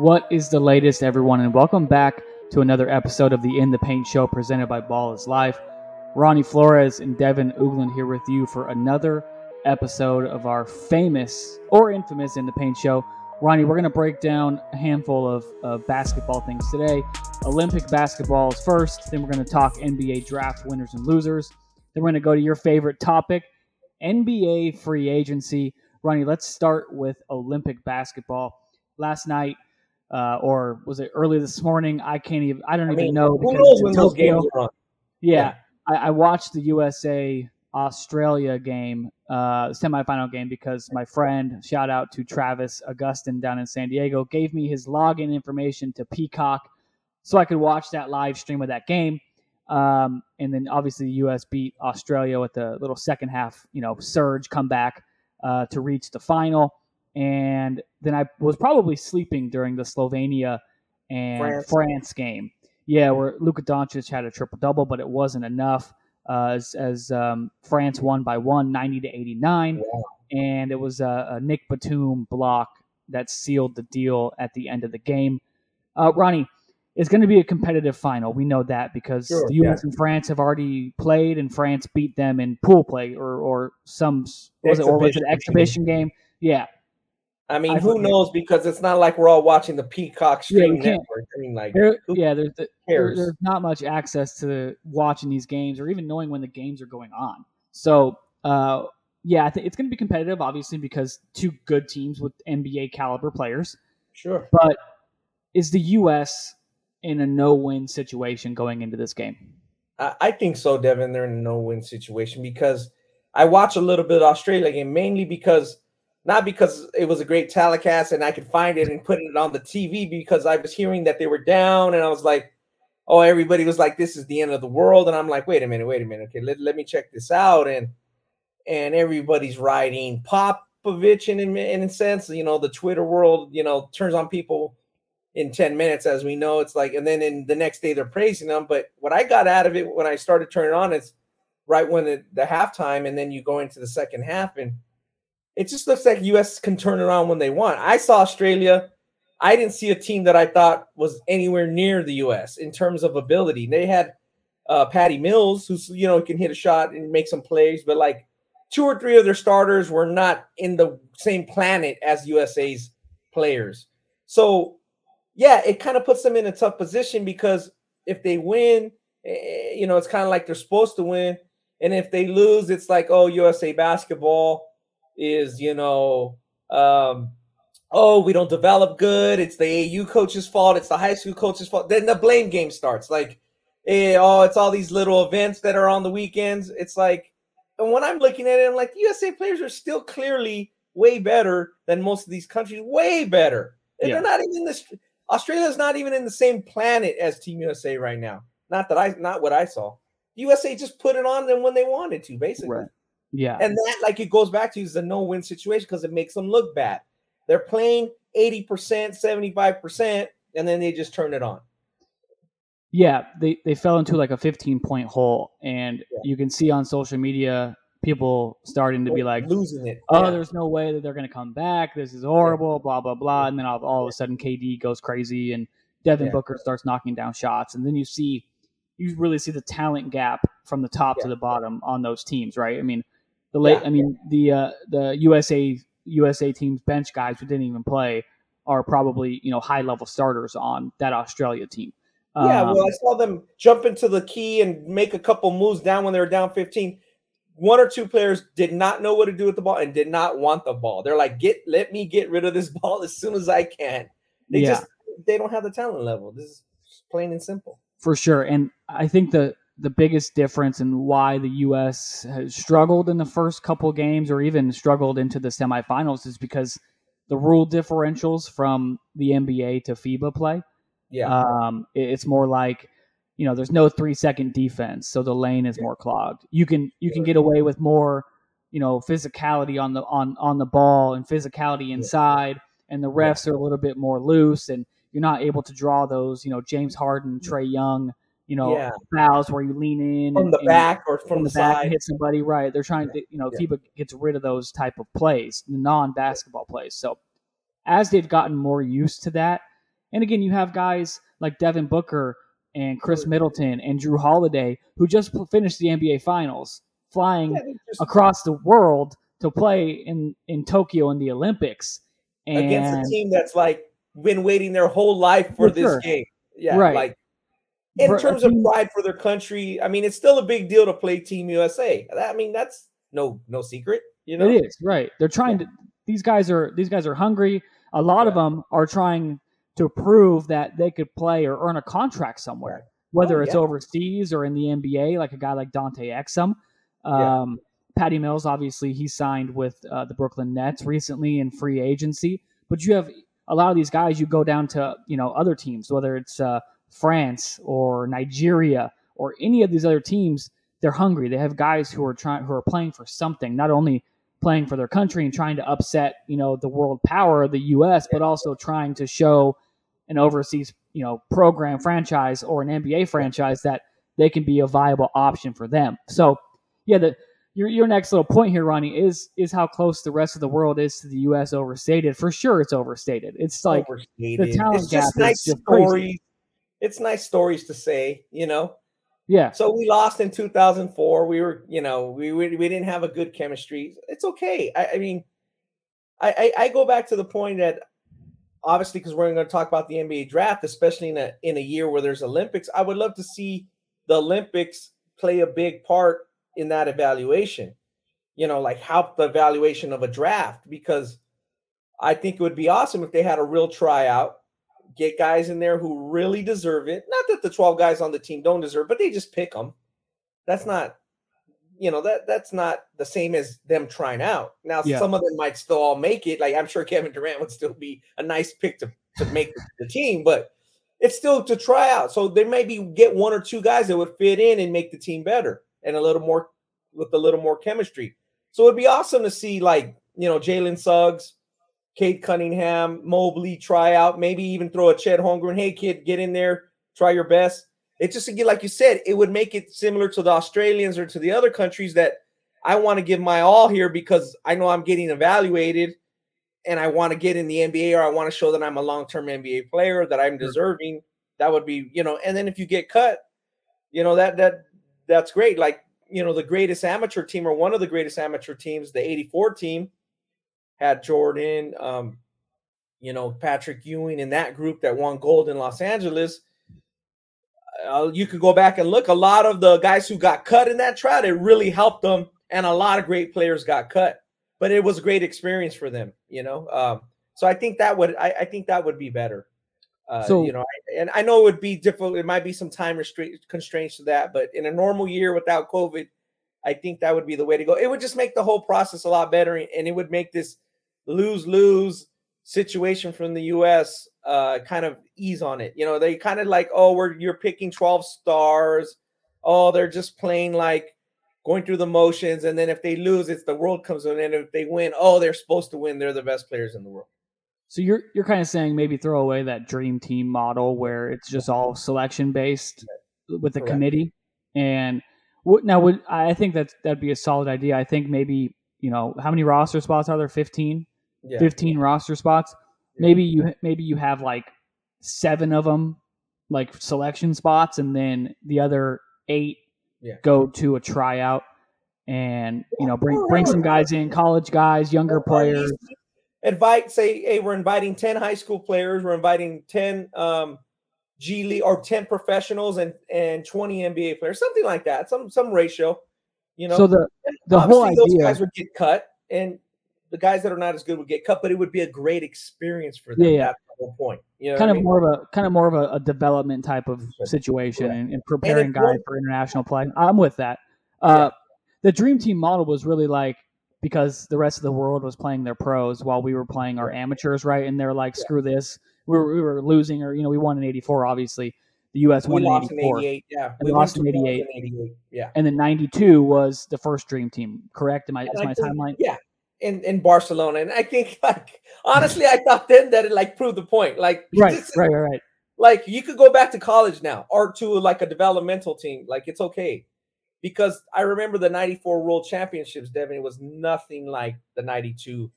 What is the latest, everyone? And welcome back to another episode of the In the Paint Show presented by Ball is Life. Ronnie Flores and Devin Ugland here with you for another episode of our famous or infamous In the Paint Show. Ronnie, we're going to break down a handful of, of basketball things today. Olympic basketball is first, then we're going to talk NBA draft winners and losers. Then we're going to go to your favorite topic, NBA free agency. Ronnie, let's start with Olympic basketball. Last night, uh, or was it early this morning? I can't even. I don't I even mean, know. who knows when those games are on? Yeah, I, I watched the USA Australia game, uh, semifinal game, because my friend, shout out to Travis Augustin down in San Diego, gave me his login information to Peacock so I could watch that live stream of that game. Um, and then obviously the U.S. beat Australia with the little second half, you know, surge comeback uh, to reach the final. And then I was probably sleeping during the Slovenia and France. France, game. Yeah, where Luka Doncic had a triple double, but it wasn't enough. Uh, as as um, France won by one, 90 to 89. And it was a, a Nick Batum block that sealed the deal at the end of the game. Uh, Ronnie, it's going to be a competitive final. We know that because Sure, the U.S. and France have already played, and France beat them in pool play or or some was it or was it Exhibition. exhibition game? Yeah, I mean, I who knows? Because it's not like we're all watching the Peacock Yeah, stream can't. network. I mean, like, There, who yeah, there's there, cares? there's not much access to watching these games or even knowing when the games are going on. So, uh, yeah, I think it's going to be competitive, obviously, because two good teams with NBA caliber players. Sure. But is the U.S. in a no-win situation going into this game? I, I think so, Devin. They're in a no-win situation because I watch a little bit of Australia game mainly because not because it was a great telecast and I could find it and put it on the TV because I was hearing that they were down and I was like, oh, everybody was like, this is the end of the world. And I'm like, wait a minute, wait a minute. Okay, let, let me check this out. And and everybody's writing Popovich in, in in a sense, you know, the Twitter world, you know, turns on people in 10 minutes, as we know. It's like, and then in the next day they're praising them. But what I got out of it when I started turning on is right when the, the halftime, and then you go into the second half, and it just looks like US can turn around when they want. I saw Australia. I didn't see a team that I thought was anywhere near the US in terms of ability. They had uh Patty Mills, who's you know can hit a shot and make some plays, but like two or three of their starters were not in the same planet as USA's players. So yeah, it kind of puts them in a tough position because if they win, eh, you know, it's kind of like they're supposed to win. And if they lose, it's like, oh, USA basketball is, you know, um, oh, we don't develop good. It's the AU coach's fault. It's the high school coach's fault. Then the blame game starts. Like, eh, oh, it's all these little events that are on the weekends. It's like, and when I'm looking at it, I'm like, USA players are still clearly way better than most of these countries. Way better. And Yeah. They're not even this. Australia's not even in the same planet as Team USA right now. Not that I, not what I saw. USA just put it on them when they wanted to, basically. Right. Yeah, And that, like, it goes back to is a no-win situation because it makes them look bad. They're playing 80%, 75%, and then they just turn it on. Yeah, they, they fell into like a 15 point hole, and you can see on social media people starting to be like, losing it. "Oh, Yeah. there's no way that they're going to come back. This is horrible." Blah blah blah, and then all, all of a sudden KD goes crazy, and Devin Yeah. Booker starts knocking down shots, and then you see you really see the talent gap from the top to the bottom on those teams, right? I mean, the late, Yeah. I mean the uh, the USA USA teams bench guys who didn't even play are probably you know high level starters on that Australia team. Yeah, um, well, I saw them jump into the key and make a couple moves down when they were down 15. One or two players did not know what to do with the ball and did not want the ball. They're like, "Get, let me get rid of this ball as soon as I can." They yeah. just they don't have the talent level. This is plain and simple. For sure, and I think the the biggest difference in why the U.S. has struggled in the first couple games or even struggled into the semifinals is because the rule differentials from the NBA to FIBA play. Yeah. Um, it's more like, you know, there's no three second defense, so the lane is more clogged. You can you can get away with more, you know, physicality on the on on the ball and physicality inside, and the refs are a little bit more loose, and you're not able to draw those, you know, James Harden, Trae Young, you know, yeah. fouls where you lean in from and, the back or from, the, the back and hit somebody. Right? They're trying to, you know, yeah. FIBA gets rid of those type of plays, non basketball plays. So as they've gotten more used to that, and again, you have guys like Devin Booker and Khris Middleton and Jrue Holiday who just finished the NBA Finals, flying yeah, just, across the world to play in in Tokyo in the Olympics and, against a team that's like been waiting their whole life for, for this sure. game. Yeah, right. Like in terms of pride for their country, I mean, it's still a big deal to play Team USA. I mean, that's no no secret. You know, it is right. They're trying yeah. to. These guys are these guys are hungry. A lot yeah. of them are trying to prove that they could play or earn a contract somewhere, whether oh, it's yeah. overseas or in the NBA, like a guy like Dante Exum. Um, Patty Mills, obviously, he signed with uh, the Brooklyn Nets recently in free agency. But you have a lot of these guys. You go down to you know other teams, whether it's uh, France or Nigeria or any of these other teams. They're hungry. They have guys who are trying who are playing for something, not only playing for their country and trying to upset, you know, the world power of the U.S., but also trying to show an overseas, you know, program franchise or an NBA franchise that they can be a viable option for them. So, yeah, the your your next little point here, Ronnie, is is how close the rest of the world is to the U.S. Overstated. For sure, it's overstated. It's like overstated. the talent it's gap just nice just stories. Crazy. It's nice stories to say, you know. Yeah. So we lost in 2004. We were, you know, we we, we didn't have a good chemistry. It's okay. I, I mean, I, I, I go back to the point that obviously because we're going to talk about the NBA draft, especially in a in a year where there's Olympics. I would love to see the Olympics play a big part in that evaluation. You know, like help the evaluation of a draft because I think it would be awesome if they had a real tryout get guys in there who really deserve it. Not that the 12 guys on the team don't deserve, but they just pick them. That's not, you know, that that's not the same as them trying out. Now, yeah. some of them might still all make it. Like I'm sure Kevin Durant would still be a nice pick to, to make the team, but it's still to try out. So they maybe get one or two guys that would fit in and make the team better and a little more with a little more chemistry. So it'd be awesome to see like, you know, Jalen Suggs, Cade Cunningham, Mobley try out, maybe even throw a Chet Holmgren. Hey, kid, get in there, try your best. It just again, like you said, it would make it similar to the Australians or to the other countries that I want to give my all here because I know I'm getting evaluated and I want to get in the NBA or I want to show that I'm a long-term NBA player, that I'm deserving. That would be, you know, and then if you get cut, you know, that that that's great. Like, you know, the greatest amateur team or one of the greatest amateur teams, the 84 team, had Jordan, um, you know, Patrick Ewing in that group that won gold in Los Angeles. Uh, you could go back and look. A lot of the guys who got cut in that trial, it really helped them, and a lot of great players got cut. But it was a great experience for them, you know. Um, so I think that would, I, I think that would be better. Uh, so you know, I, and I know it would be difficult. It might be some time restraint constraints to that, but in a normal year without COVID, I think that would be the way to go. It would just make the whole process a lot better, and it would make this lose lose situation from the U.S. Uh, kind of ease on it. You know, they kind of like, oh, we're you're picking 12 stars. Oh, they're just playing like going through the motions, and then if they lose, it's the world comes in, and if they win, oh, they're supposed to win. They're the best players in the world. So you're you're kind of saying maybe throw away that dream team model where it's just all selection based with the Correct. committee, and now would I think that that'd be a solid idea. I think maybe you know how many roster spots are there? Fifteen yeah. 15 roster spots. Yeah. Maybe you maybe you have like seven of them like selection spots, and then the other eight yeah. go to a tryout, and you know bring bring some guys in, college guys, younger players. invite, say, hey, we're inviting 10 high school players, we're inviting 10 um, G League or 10 professionals and, and 20 NBA players, something like that, some some ratio. You know, so the the whole idea those guys would get cut, and the guys that are not as good would get cut, but it would be a great experience for them. Yeah, yeah. The whole point. You know kind of mean? more of a kind of more of a, a development type of situation and, and, preparing and guys for international play. I'm with that. Uh, yeah. The dream team model was really like because the rest of the world was playing their pros while we were playing our amateurs, right? And they're like, screw this. We were, we were losing, or, you know, we won in 84, obviously. The U.S. We won in 84. In 88, yeah. And we lost in 88. 88. Yeah. And then 92 was the first dream team, correct? Am I, is my think, timeline? Yeah. In, in Barcelona. And I think, like, honestly, I thought then that it, like, proved the point. Like, right, right, right, right. Like, you could go back to college now or to, like, a developmental team. Like, it's okay because I remember the 94 World Championships, Devin, it was nothing like the 92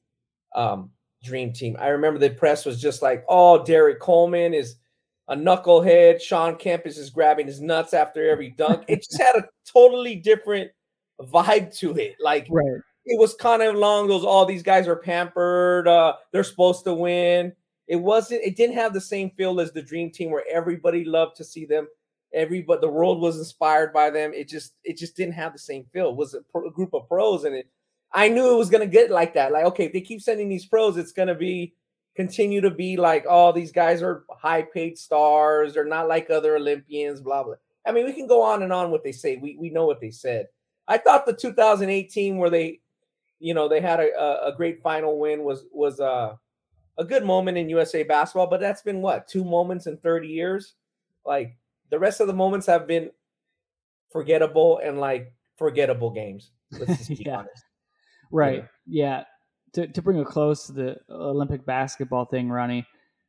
um, Dream Team. I remember the press was just like, oh, Derrick Coleman is a knucklehead. Shawn Kemp is grabbing his nuts after every dunk. it just had a totally different vibe to it. Like, right. It was kind of along those, all these guys are pampered. Uh, they're supposed to win. It wasn't, it didn't have the same feel as the Dream Team where everybody loved to see them everybody the world was inspired by them. It just it just didn't have the same feel. It was a, a group of pros and it. I knew it was going to get like that. Like okay if they keep sending these pros it's going to be continue to be like oh these guys are high paid stars. They're not like other olympians blah blah. I mean we can go on and on what they say. We, we know what they said. I thought the 2018 where they you know they had a, a great final win was was uh, a good moment in usa basketball but that's been what two moments in 30 years like the rest of the moments have been forgettable and like forgettable games. yeah. Honest. Right. Yeah. yeah. To to bring a close to the Olympic basketball thing, Ronnie.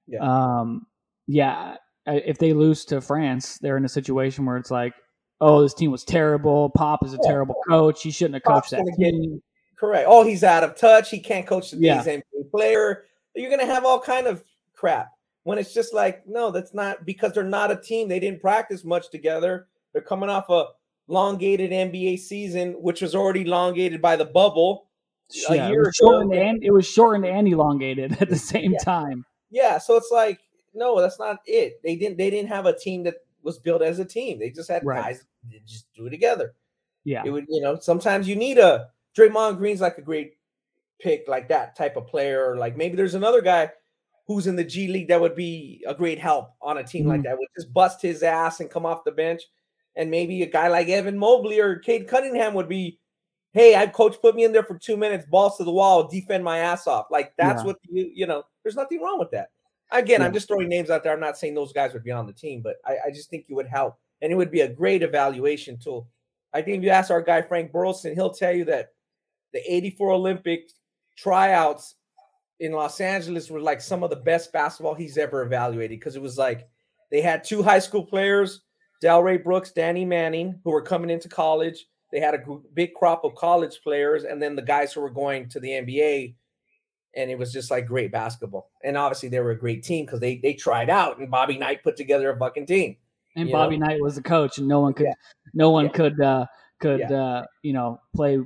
Yeah. Um. Yeah. If they lose to France, they're in a situation where it's like, oh, this team was terrible. Pop is a yeah. terrible coach. He shouldn't have coached Pop's that team. Correct. Oh, he's out of touch. He can't coach the yeah. NBA player. You're gonna have all kind of crap when it's just like, no, that's not because they're not a team. They didn't practice much together. They're coming off a elongated NBA season, which was already elongated by the bubble. Yeah, it was, shortened and, it was shortened and elongated at the same yeah. time. Yeah, so it's like, no, that's not it. They didn't they didn't have a team that was built as a team. They just had right. guys just do it together. Yeah. It would, you know, sometimes you need a Draymond Green's like a great pick, like that type of player. Like maybe there's another guy who's in the G League that would be a great help on a team mm-hmm. like that. Would just bust his ass and come off the bench. And maybe a guy like Evan Mobley or Cade Cunningham would be, hey, I coach put me in there for two minutes, balls to the wall, defend my ass off. Like that's yeah. what you you know. There's nothing wrong with that. Again, yeah. I'm just throwing names out there. I'm not saying those guys would be on the team, but I, I just think you would help, and it would be a great evaluation tool. I think if you ask our guy Frank Burlison, he'll tell you that the '84 Olympic tryouts in Los Angeles were like some of the best basketball he's ever evaluated because it was like they had two high school players, Delray Brooks, Danny Manning, who were coming into college. They had a big crop of college players, and then the guys who were going to the NBA. And it was just like great basketball. And obviously, they were a great team because they they tried out, and Bobby Knight put together a fucking team. And Bobby know? Knight was the coach, and no one could, yeah. no one yeah. could, uh, could, yeah. uh, you know, play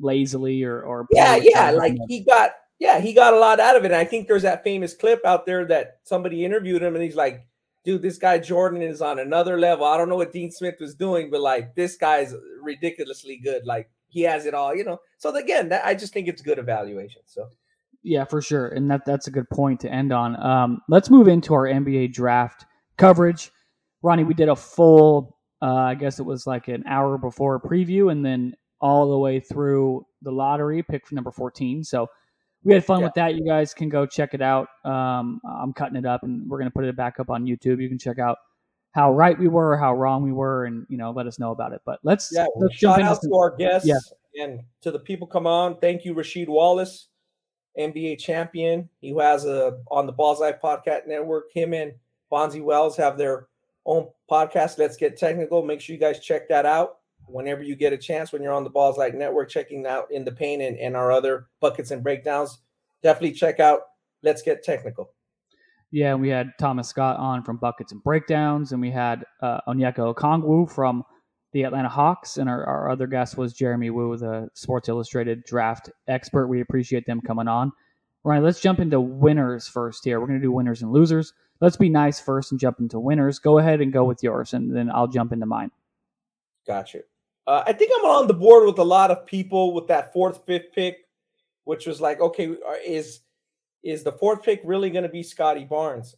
lazily or or yeah, yeah. Like he got yeah, he got a lot out of it. And I think there's that famous clip out there that somebody interviewed him and he's like, dude, this guy Jordan is on another level. I don't know what Dean Smith was doing, but like this guy's ridiculously good. Like he has it all, you know. So again, that, I just think it's good evaluation. So yeah, for sure, and that that's a good point to end on. Um, let's move into our NBA draft coverage. Ronnie, we did a full, uh, I guess it was like an hour before a preview, and then all the way through the lottery, pick for number fourteen. So we had fun yeah. with that. You guys can go check it out. Um, I'm cutting it up, and we're gonna put it back up on YouTube. You can check out how right we were, how wrong we were, and you know, let us know about it. But let's yeah, let's shout out to our guests yeah. and to the people come on. Thank you, Rasheed Wallace, NBA champion. He has a on the Balls Life Podcast Network. Him and Bonzi Wells have their own podcast. Let's get technical. Make sure you guys check that out whenever you get a chance when you're on the Balls Like Network, checking out In the Paint and, and our other buckets and breakdowns. Definitely check out Let's Get Technical. Yeah, we had Thomas Scott on from Buckets and Breakdowns, and we had uh, Onyeka Okongwu from the Atlanta Hawks, and our, our other guest was Jeremy Woo, the Sports Illustrated draft expert. We appreciate them coming on. Right, let's jump into winners first here. We're going to do winners and losers. Let's be nice first and jump into winners. Go ahead and go with yours, and then I'll jump into mine. Gotcha. Uh, I think I'm on the board with a lot of people with that fourth, fifth pick, which was like, okay, is is the fourth pick really going to be Scottie Barnes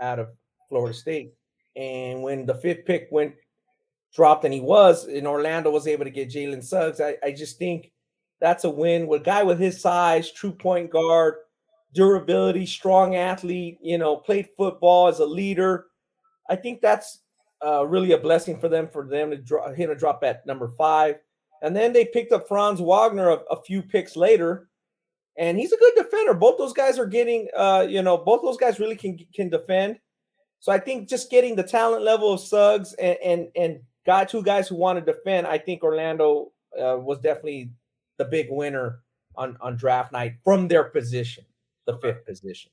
out of Florida State? And when the fifth pick went dropped, and he was, and Orlando was able to get Jalen Suggs, I, I just think that's a win. With a guy with his size, true point guard, durability, strong athlete, you know, played football as a leader. I think that's uh, really a blessing for them for them to draw him to drop at number five. And then they picked up Franz Wagner a, a, few picks later, and he's a good defender. Both those guys are getting, uh, you know, both those guys really can can defend. So I think just getting the talent level of Suggs and and and got two guys who want to defend. I think Orlando uh, was definitely the big winner on on draft night from their position, the fifth position.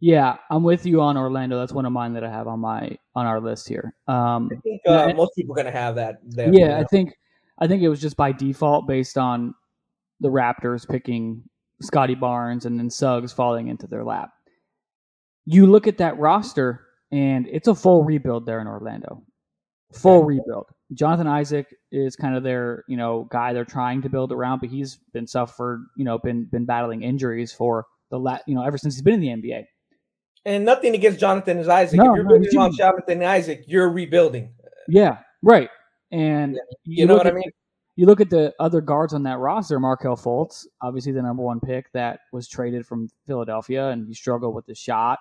Yeah, I'm with you on Orlando. That's one of mine that I have on my on our list here. Um, I think uh, most people are going to have that. yeah, I think I think it was just by default based on the Raptors picking Scottie Barnes and then Suggs falling into their lap. You look at that roster, and it's a full rebuild there in Orlando. Full yeah. rebuild. Jonathan Isaac is kind of their, you know, guy they're trying to build around, but he's been suffered, you know, been been battling injuries for the la- you know, ever since he's been in the NBA. And nothing against Jonathan Isaac. No, if you're building on Jonathan Isaac, you're rebuilding. Yeah, right. And yeah. you, you know what at, I mean? You look at the other guards on that roster, Markelle Fultz, obviously the number one pick that was traded from Philadelphia, and he struggled with the shot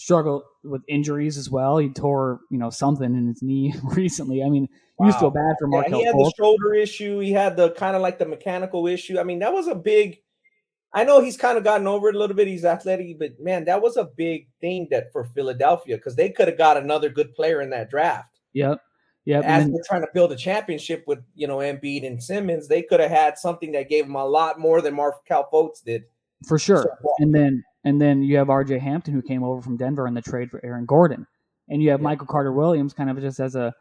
struggled with injuries as well. He tore, you know, something in his knee recently. I mean, wow. you feel bad for Markelle. Yeah, he had Fultz. the shoulder issue. He had the kind of like the mechanical issue. I mean, that was a big. I know he's kind of gotten over it a little bit. He's athletic, but man, that was a big thing that for Philadelphia because they could have got another good player in that draft. Yep. Yep. As then, they're trying to build a championship with you know Embiid and Simmons, they could have had something that gave them a lot more than Markelle Fultz did. For sure. So, and then and then you have RJ Hampton who came over from Denver in the trade for Aaron Gordon. And you have yeah. Michael Carter Williams kind of just as a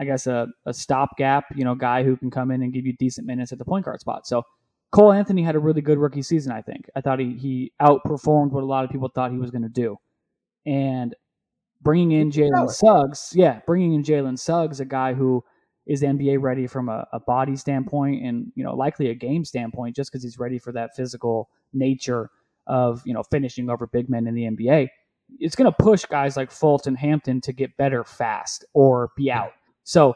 I guess a, a stopgap, you know, guy who can come in and give you decent minutes at the point guard spot. So Cole Anthony had a really good rookie season, I think. I thought he he outperformed what a lot of people thought he was going to do. And bringing in Jalen Suggs, yeah, bringing in Jalen Suggs, a guy who is NBA ready from a, a, body standpoint and you know likely a game standpoint, just because he's ready for that physical nature of you know finishing over big men in the NBA, it's going to push guys like Fulton Hampton to get better fast or be out. So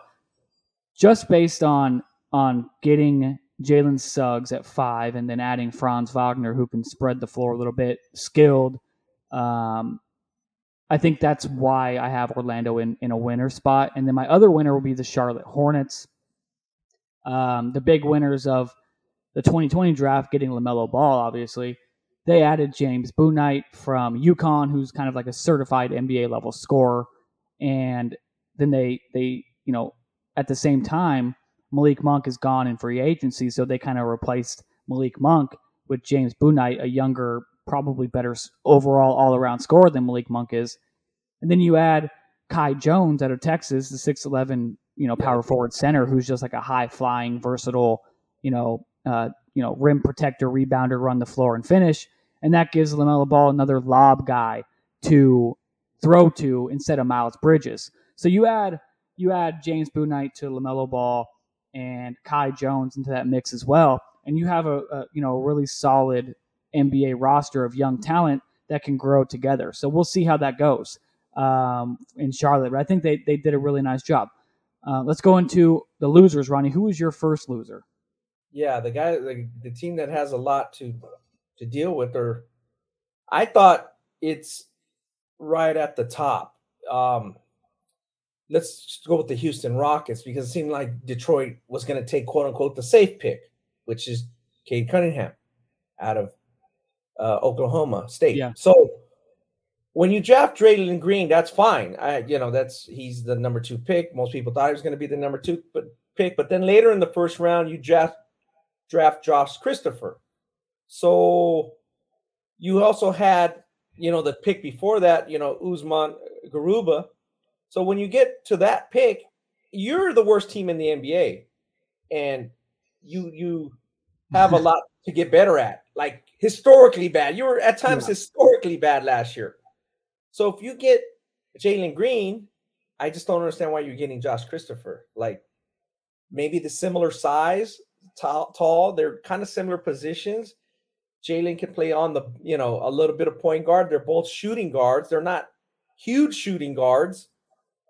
just based on on getting Jalen Suggs at five and then adding Franz Wagner who can spread the floor a little bit, skilled. Um, I think that's why I have Orlando in, in a winner spot. And then my other winner will be the Charlotte Hornets. Um, the big winners of the 2020 draft, getting LaMelo Ball, obviously they added James Bouknight from UConn, who's kind of like a certified NBA level scorer, and then they they you know at the same time Malik Monk is gone in free agency, so they kind of replaced Malik Monk with James Bouknight, a younger, probably better overall all around scorer than Malik Monk is, and then you add Kai Jones out of Texas, the six eleven you know power forward center, who's just like a high flying, versatile you know uh, you know, rim protector, rebounder, run the floor and finish. And that gives LaMelo Ball another lob guy to throw to instead of Miles Bridges. So you add you add James Bouknight to LaMelo Ball and Kai Jones into that mix as well, and you have a, a you know a really solid NBA roster of young talent that can grow together. So we'll see how that goes um, in Charlotte. But I think they they did a really nice job. Uh, let's go into the losers, Ronnie. Who was your first loser? yeah, the guy, the, the team that has a lot to to deal with, or I thought it's right at the top. Um, let's go with the Houston Rockets because it seemed like Detroit was going to take quote unquote the safe pick, which is Cade Cunningham out of uh, Oklahoma State. Yeah. So when you draft Draymond Green, that's fine. I, you know, that's he's the number two pick. Most people thought he was going to be the number two pick, but then later in the first round, you draft draft Josh Christopher. So you also had, you know, the pick before that, you know, Usman Garuba. So when you get to that pick, you're the worst team in the NBA. And you you have a lot to get better at. Like historically bad. You were at times yeah. historically bad last year. So if you get Jalen Green, I just don't understand why you're getting Josh Christopher. Like maybe the similar size, tall, tall. They're kind of similar positions. Jalen can play on the, you know, a little bit of point guard. They're both shooting guards. They're not huge shooting guards.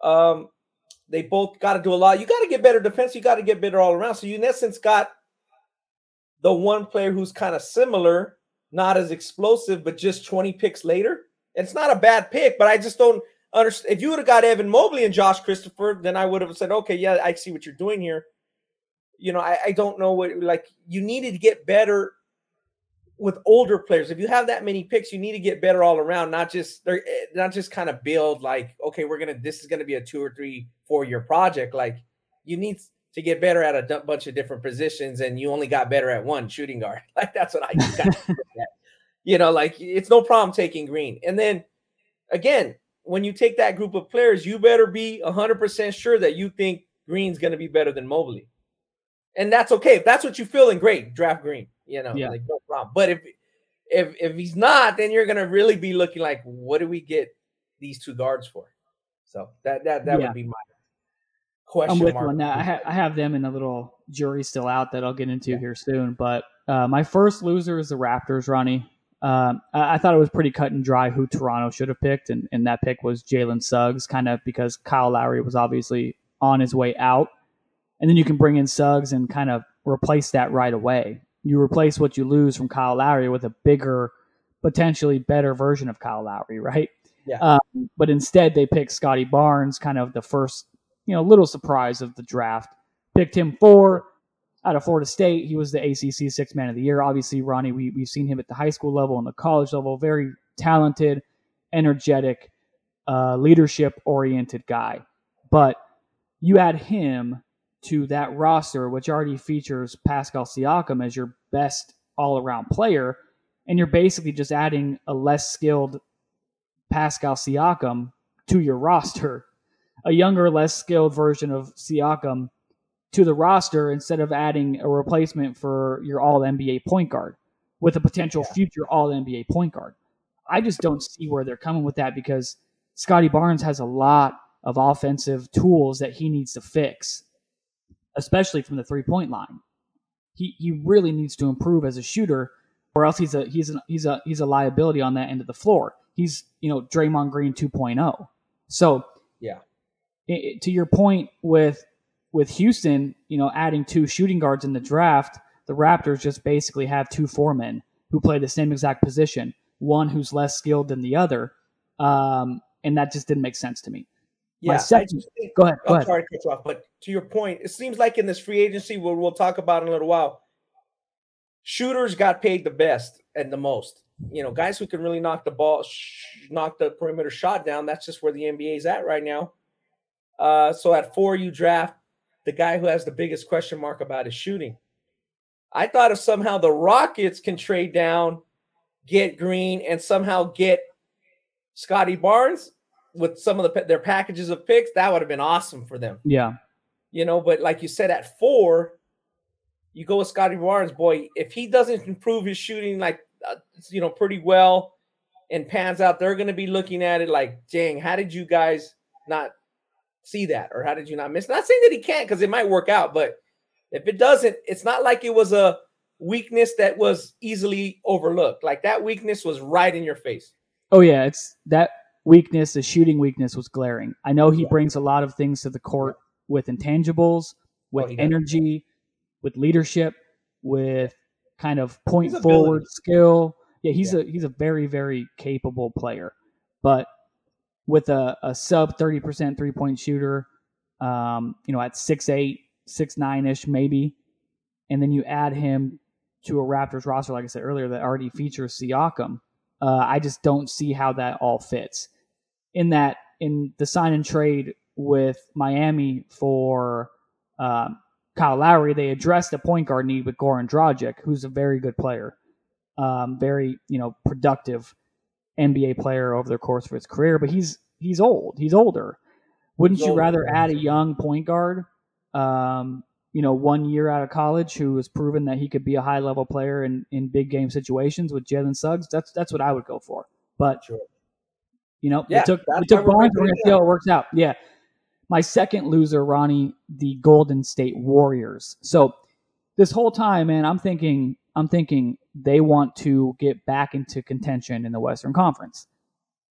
Um, they both got to do a lot. You got to get better defense. You got to get better all around. So you in essence got the one player who's kind of similar, not as explosive, but just 20 picks later. It's not a bad pick, but I just don't understand. If you would have got Evan Mobley and Josh Christopher, then I would have said, okay, yeah, I see what you're doing here. You know, I, I don't know what like you needed to get better with older players. If you have that many picks, you need to get better all around, not just they're eh, not just kind of build like, okay, we're gonna this is gonna be a two or three, four year project. Like you need to get better at a bunch of different positions, and you only got better at one shooting guard. Like that's what I got. you know, like it's no problem taking Green. And then again, when you take that group of players, you better be 100% sure that you think Green's going to be better than Mobley. And that's okay. If that's what you feel, then great, draft Green, you know, yeah. like no problem. But if if if he's not, then you're going to really be looking like what do we get these two guards for? So that that that yeah. would be my question. I'm with mark. you on that. I, ha- I, have them in a little jury still out that I'll get into yeah. here soon. But uh, my first loser is the Raptors, Ronnie. Um, I, I, thought it was pretty cut and dry who Toronto should have picked, and, and that pick was Jalen Suggs, kind of because Kyle Lowry was obviously on his way out. And then you can bring in Suggs and kind of replace that right away. You replace what you lose from Kyle Lowry with a bigger, potentially better version of Kyle Lowry, right? Yeah. Um, but instead, they picked Scottie Barnes, kind of the first, you know, little surprise of the draft. Picked him four out of Florida State. He was the ACC Six Man of the Year. Obviously, Ronnie, we, we've seen him at the high school level and the college level. Very talented, energetic, uh, leadership oriented guy. But you add him to that roster, which already features Pascal Siakam as your best all around player, and you're basically just adding a less skilled Pascal Siakam to your roster, a younger, less skilled version of Siakam to the roster instead of adding a replacement for your all NBA point guard with a potential future all NBA point guard. I just don't see where they're coming with that because Scottie Barnes has a lot of offensive tools that he needs to fix, especially from the three point line. He he really needs to improve as a shooter, or else he's a he's a he's a he's a liability on that end of the floor. He's you know Draymond Green 2.0. So yeah, it, to your point with with Houston, you know, adding two shooting guards in the draft, the Raptors just basically have two foremen who play the same exact position, one who's less skilled than the other. Um, and that just didn't make sense to me. Yeah, second, think, go ahead. Go I'm ahead. sorry to cut you off, but to your point, it seems like in this free agency, what we'll talk about in a little while, shooters got paid the best and the most. You know, guys who can really knock the ball, sh- knock the perimeter shot down. That's just where the NBA is at right now. Uh, so at four, you draft the guy who has the biggest question mark about his shooting. I thought if somehow the Rockets can trade down, get Green, and somehow get Scottie Barnes with some of the, their packages of picks, that would have been awesome for them. Yeah. You know, but like you said, at four, you go with Scottie Barnes. Boy, if he doesn't improve his shooting like, uh, you know, pretty well and pans out, they're going to be looking at it like, dang, how did you guys not see that or how did you not miss? Not saying that he can't because it might work out, but if it doesn't, it's not like it was a weakness that was easily overlooked. Like that weakness was right in your face. Oh yeah, it's that weakness, the shooting weakness was glaring. I know he brings a lot of things to the court with intangibles, with oh, energy, with leadership, with kind of point forward skill. Yeah, he's yeah. a he's a very very capable player. But with a, a sub 30% three point shooter, um, you know, at six eight, six nine ish maybe. And then you add him to a Raptors roster, like I said earlier, that already features Siakam. Uh, I just don't see how that all fits. In that, in the sign and trade with Miami for um, Kyle Lowry, they addressed a point guard need with Goran Dragic, who's a very good player, um, very you know productive NBA player over the course of his career, but he's he's old. He's older. Wouldn't he's you older. rather add a young point guard um, you know, one year out of college who has proven that he could be a high level player in, in big game situations with Jalen Suggs, that's that's what I would go for. But Sure. you know, Yeah, it took it took Barnes. We're gonna see how it works out. Yeah. My second loser, Ronnie, the Golden State Warriors. So this whole time, man, I'm thinking I'm thinking they want to get back into contention in the Western Conference.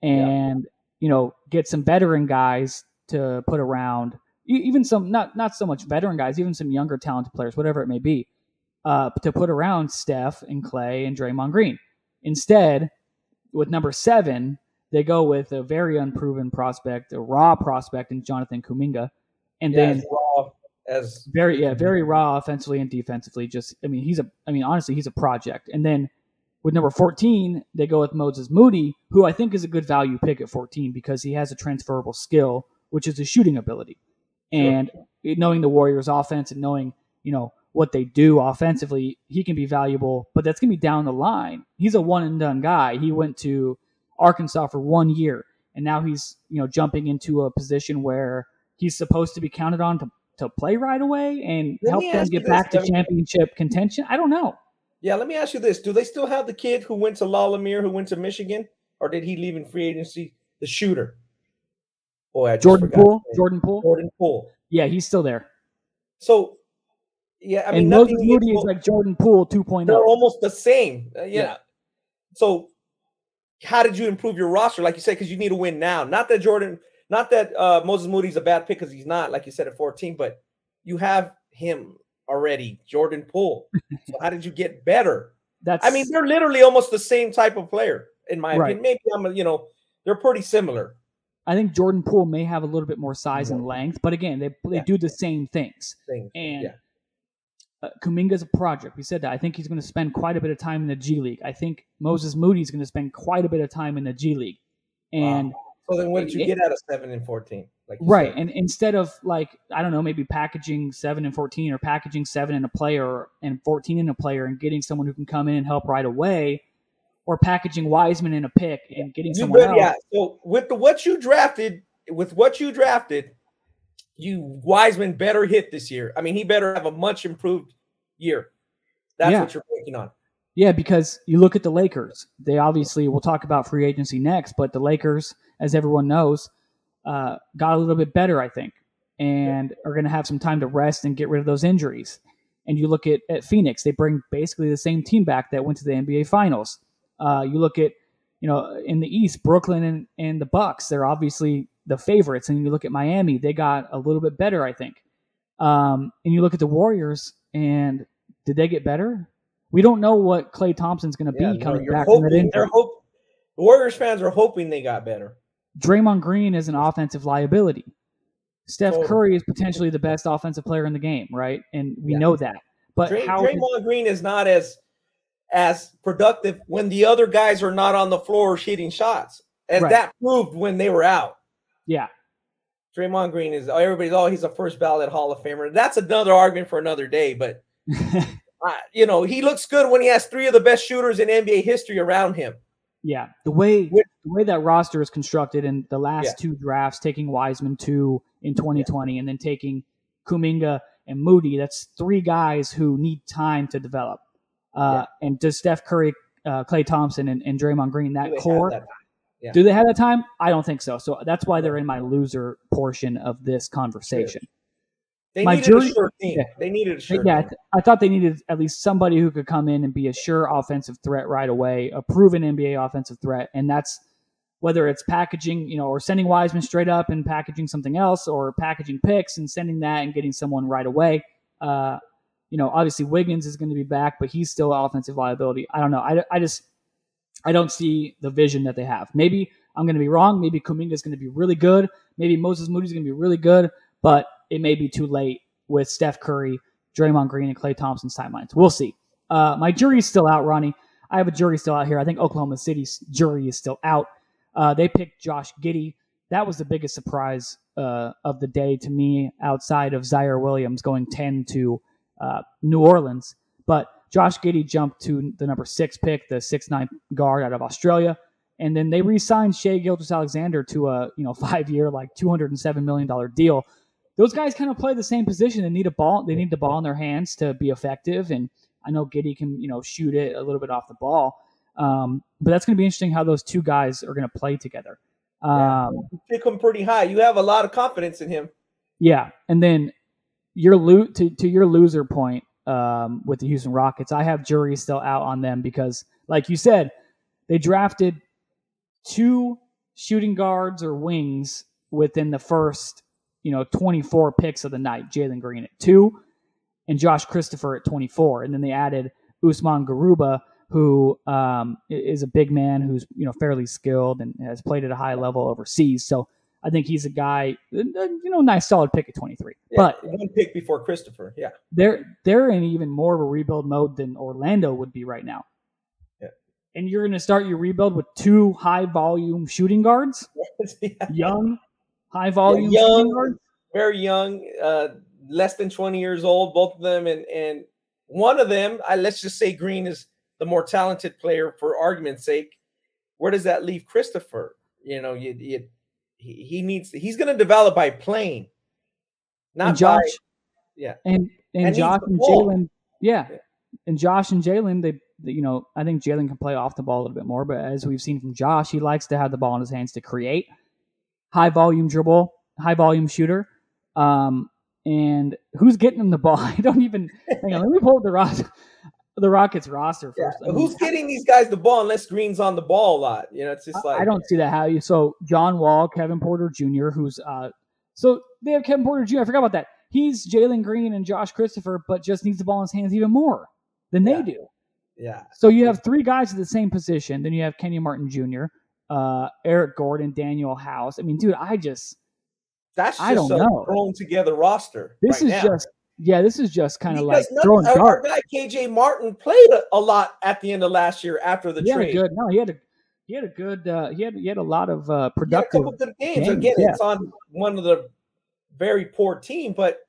And, you know, get some veteran guys to put around even some not not so much veteran guys, even some younger talented players, whatever it may be, uh, to put around Steph and Klay and Draymond Green. Instead, with number seven, they go with a very unproven prospect, a raw prospect in Jonathan Kuminga, and Yeah, then raw as very yeah very raw offensively and defensively. Just I mean he's a I mean honestly he's a project. And then with number fourteen, they go with Moses Moody, who I think is a good value pick at fourteen because he has a transferable skill, which is a shooting ability. And knowing the Warriors' offense and knowing you know what they do offensively, he can be valuable. But that's gonna be down the line. He's a one and done guy. He went to Arkansas for one year, and now he's you know jumping into a position where he's supposed to be counted on to, to play right away and Let help them get this, back to Kevin. championship contention. I don't know. Yeah, let me ask you this: Do they still have the kid who went to La Lumiere, who went to Michigan, or did he leave in free agency? The shooter. Boy, I Jordan Poole. Jordan Poole. Jordan Poole. Yeah, he's still there. So, yeah, I mean, and Moses Moody is like Jordan Poole oh. 2.0. they're almost the same. Uh, yeah. Yeah. So, how did you improve your roster? Like you said, because you need to win now. Not that Jordan, not that uh, Moses Moody's a bad pick because he's not, like you said at 14, but you have him already, Jordan Poole. so, how did you get better? That's I mean, they're literally almost the same type of player, in my Right. opinion. Maybe I'm, a, you know, they're pretty similar. I think Jordan Poole may have a little bit more size and length, but again, they they Yeah. do the same things. Things. And yeah, uh, Kuminga's a project. We said that. I think he's going to spend quite a bit of time in the G League. I think Moses Moody's going to spend quite a bit of time in the G League. And so then, what did you it- get out of seven and fourteen? Like right, said? and instead of like I don't know, maybe packaging seven and fourteen, or packaging seven in a player and fourteen in a player, and getting someone who can come in and help right away, or packaging Wiseman in a pick and getting You someone bet- else. yeah. So with the what you drafted, with what you drafted, you Wiseman better hit this year. I mean, he better have a much improved year. That's Yeah. what you're working on. Yeah, because you look at the Lakers. They obviously we'll talk about free agency next, but the Lakers, as everyone knows, uh, got a little bit better, I think, and are going to have some time to rest and get rid of those injuries. And you look at, at Phoenix; they bring basically the same team back that went to the NBA Finals. Uh, you look at, you know, in the East, Brooklyn and, and the Bucks. They're obviously the favorites, and you look at Miami; they got a little bit better, I think. Um, and you look at the Warriors, and did they get better? We don't know what Klay Thompson's going to Yeah, be no, coming back from hoping, they're hope, the Warriors fans are hoping they got better. Draymond Green is an offensive liability. Steph Totally. Curry is potentially the best offensive player in the game, right? And we Yeah. know that. But Dray, how? Draymond Green is not as as productive when the other guys are not on the floor hitting shots, as Right. that proved when they were out. Yeah, Draymond Green is everybody's oh he's a first ballot Hall of Famer. That's another argument for another day. But uh, you know he looks good when he has three of the best shooters in NBA history around him. yeah. The way the way that roster is constructed in the last Yeah. two drafts, taking Wiseman two in 2020, and then taking Kuminga and Moody. That's three guys who need time to develop. Uh, And does Steph Curry, uh, Klay Thompson, and, and Draymond Green that core? that? Yeah. Do they have that time? I don't think so. So that's why they're in my loser portion of this conversation. They My needed jury- a sure team. yeah. They needed a sure yeah, I, team. I thought they needed at least somebody who could come in and be a sure offensive threat right away, a proven NBA offensive threat, and that's whether it's packaging, you know, or sending Wiseman straight up and packaging something else, or packaging picks and sending that and getting someone right away. Uh, you know, obviously Wiggins is going to be back, but he's still offensive liability. I don't know. I, I just I don't see the vision that they have. Maybe I'm going to be wrong. Maybe Kuminga is going to be really good. Maybe Moses Moody is going to be really good, but it may be too late with Steph Curry, Draymond Green, and Klay Thompson's timelines. We'll see. Uh, my jury's still out, Ronnie. I have a jury still out here. I think Oklahoma City's jury is still out. Uh, they picked Josh Giddey. That was the biggest surprise uh, of the day to me, outside of Ziaire Williams going 10 to uh, New Orleans. But Josh Giddey jumped to the number six pick, the six nine guard out of Australia, and then they re-signed Shai Gilgeous-Alexander to a you know five year like two hundred and seven million dollar deal. those guys kind of play the same position. They need a ball. They need the ball in their hands to be effective. And I know Giddey can, you know, shoot it a little bit off the ball. Um, but that's going to be interesting how those two guys are going to play together. Um, yeah, pick him pretty high. You have a lot of confidence in him. Yeah, and then your loot to to your loser point um, with the Houston Rockets, I have jury still out on them because, like you said, they drafted two shooting guards or wings within the first, you know, 24 picks of the night. Jalen Green at two, and Josh Christopher at 24, and then they added Usman Garuba who um, is a big man who's you know fairly skilled and has played at a high level overseas. So I think he's a guy, uh, uh, you know, nice solid pick at 23. Yeah, but one pick before Christopher, yeah, they're they're in even more of a rebuild mode than Orlando would be right now. Yeah, and you're going to start your rebuild with two high volume shooting guards, yeah. young, high volume, yeah, young, very young, uh, less than 20 years old, both of them, and and one of them, I, let's just say Green is the more talented player for argument's sake, where does that leave Christopher? You know, you, you he, he needs he's going to develop by playing, not and Josh. By, yeah, and and, and Josh and Jalen, yeah. yeah, and Josh and Jalen, they, they, you know, I think Jalen can play off the ball a little bit more, but as we've seen from Josh, he likes to have the ball in his hands to create high volume dribble, high volume shooter. Um, and who's getting him the ball? I don't even. hang on, let me pull up the roster the Rockets roster first. Yeah. I mean, Who's getting these guys the ball unless Green's on the ball a lot? You know, it's just like I don't see that how you. So John Wall, Kevin Porter Jr., who's uh, so they have Kevin Porter Jr. I forgot about that. He's Jalen Green and Josh Christopher, but just needs the ball in his hands even more than yeah. they do. Yeah. So you have three guys at the same position. Then you have Kenyon Martin Jr., uh, Eric Gordon, Danuel House. I mean, dude, I just that's just I don't know. thrown together roster. This right is now. just yeah, this is just kind of like throwing our, darts. Our guy KJ Martin played a, a, lot at the end of last year after the he trade. good, no, he had a he had a good uh, he had he had a lot of uh, productive good games. games. Again, yeah. it's on one of the very poor team, but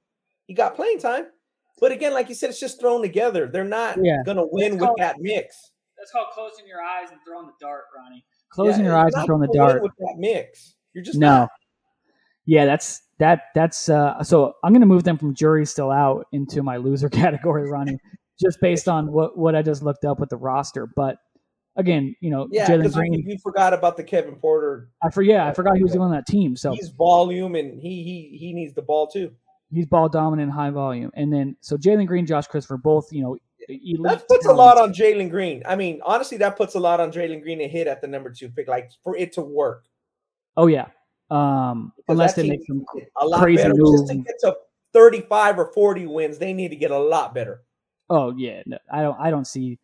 he got playing time. But again, like you said, it's just thrown together. They're not yeah. going to win with that mix. That's called closing your eyes and throwing the dart, Ronnie. Closing yeah, your eyes and throwing the dart with that mix. You're just no. Not. Yeah, that's that that's uh, so I'm going to move them from jury still out into my loser category, Ronnie, just based on what what I just looked up with the roster. But again, you know, yeah, Jalen Green. You forgot about the Kevin Porter. I forget. Yeah, I forgot he was on that team. So he's volume, and he he he needs the ball too. He's ball dominant, high volume, and then so Jalen Green, Josh Christopher, both you know. That puts talents. a lot on Jalen Green. I mean, honestly, that puts a lot on Jalen Green to hit at the number two pick, like for it to work. Oh yeah, um, unless they make some a lot crazy better. moves. Just to get to 35 or 40 wins, they need to get a lot better. Oh yeah, no, I don't. I don't see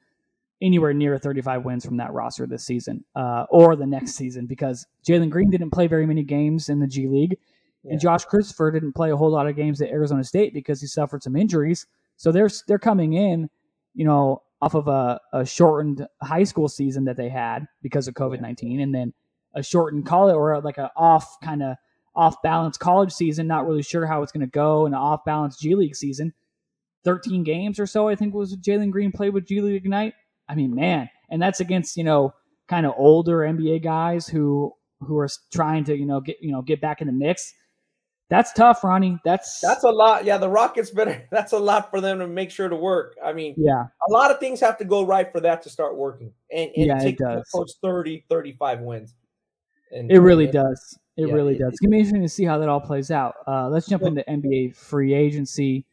anywhere near 35 wins from that roster this season uh, or the next season because Jalen Green didn't play very many games in the G League, yeah. and Josh Christopher didn't play a whole lot of games at Arizona State because he suffered some injuries. So they're they're coming in, you know, off of a, a shortened high school season that they had because of COVID 19, yeah. and then a shortened college or like a off kind of off balance college season, not really sure how it's going to go, and an off balance G League season. 13 games or so, I think was Jalen Green played with G League Ignite. I mean, man, and that's against, you know, kind of older NBA guys who who are trying to, you know, get, you know, get back in the mix. That's tough, Ronnie. That's that's a lot. Yeah, the Rockets better. That's a lot for them to make sure to work. I mean, yeah, a lot of things have to go right for that to start working and, and yeah, take towards 30, 35 wins. And, it really and, does. It yeah, really it, does. It's gonna be interesting to see how that all plays out. Uh, let's jump well, into NBA free agency.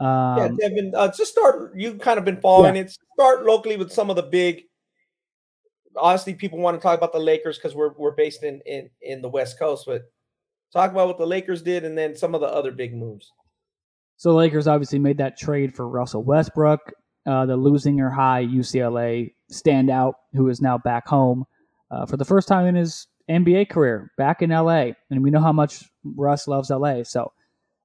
Um, yeah, Devin, uh, just start. You've kind of been following yeah. it. Start locally with some of the big. Honestly, people want to talk about the Lakers because we're we're based in in in the West Coast, but talk about what the Lakers did and then some of the other big moves. So Lakers obviously made that trade for Russell Westbrook, uh, the Leuzinger high UCLA standout, who is now back home uh, for the first time in his NBA career back in LA. And we know how much Russ loves LA. So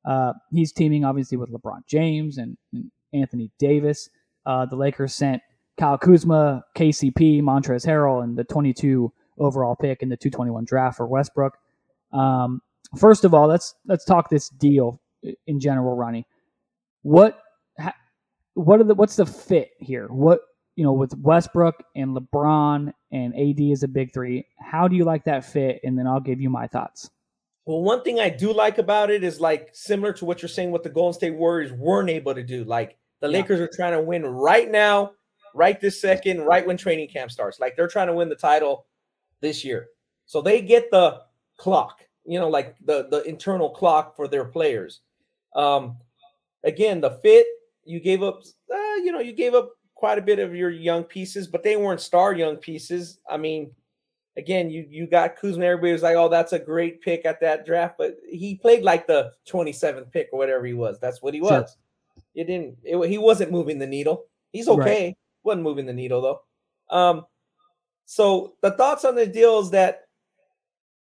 uh, he's teaming obviously with LeBron James and, and Anthony Davis. Uh, the Lakers sent Kyle Kuzma, KCP, Montrezl Harrell, and the 22 overall pick in the 221 draft for Westbrook. Um, first of all, let's let's talk this deal in general, Ronnie. What what are the what's the fit here? What you know, with Westbrook and LeBron and AD is a big three. How do you like that fit? And then I'll give you my thoughts. Well, one thing I do like about it is like similar to what you're saying, what the Golden State Warriors weren't able to do. Like the yeah. Lakers are trying to win right now, right this second, right when training camp starts. Like they're trying to win the title this year. So they get the clock, you know, like the the internal clock for their players. Um again, the fit, you gave up uh, you know, you gave up quite a bit of your young pieces, but they weren't star young pieces. I mean, again, you you got Kuzma. Everybody was like, "Oh, that's a great pick at that draft," but he played like the 27th pick or whatever he was. That's what he was. Sure. It didn't. It, he wasn't moving the needle. He's okay. Right. wasn't moving the needle though. Um, so the thoughts on the deal is that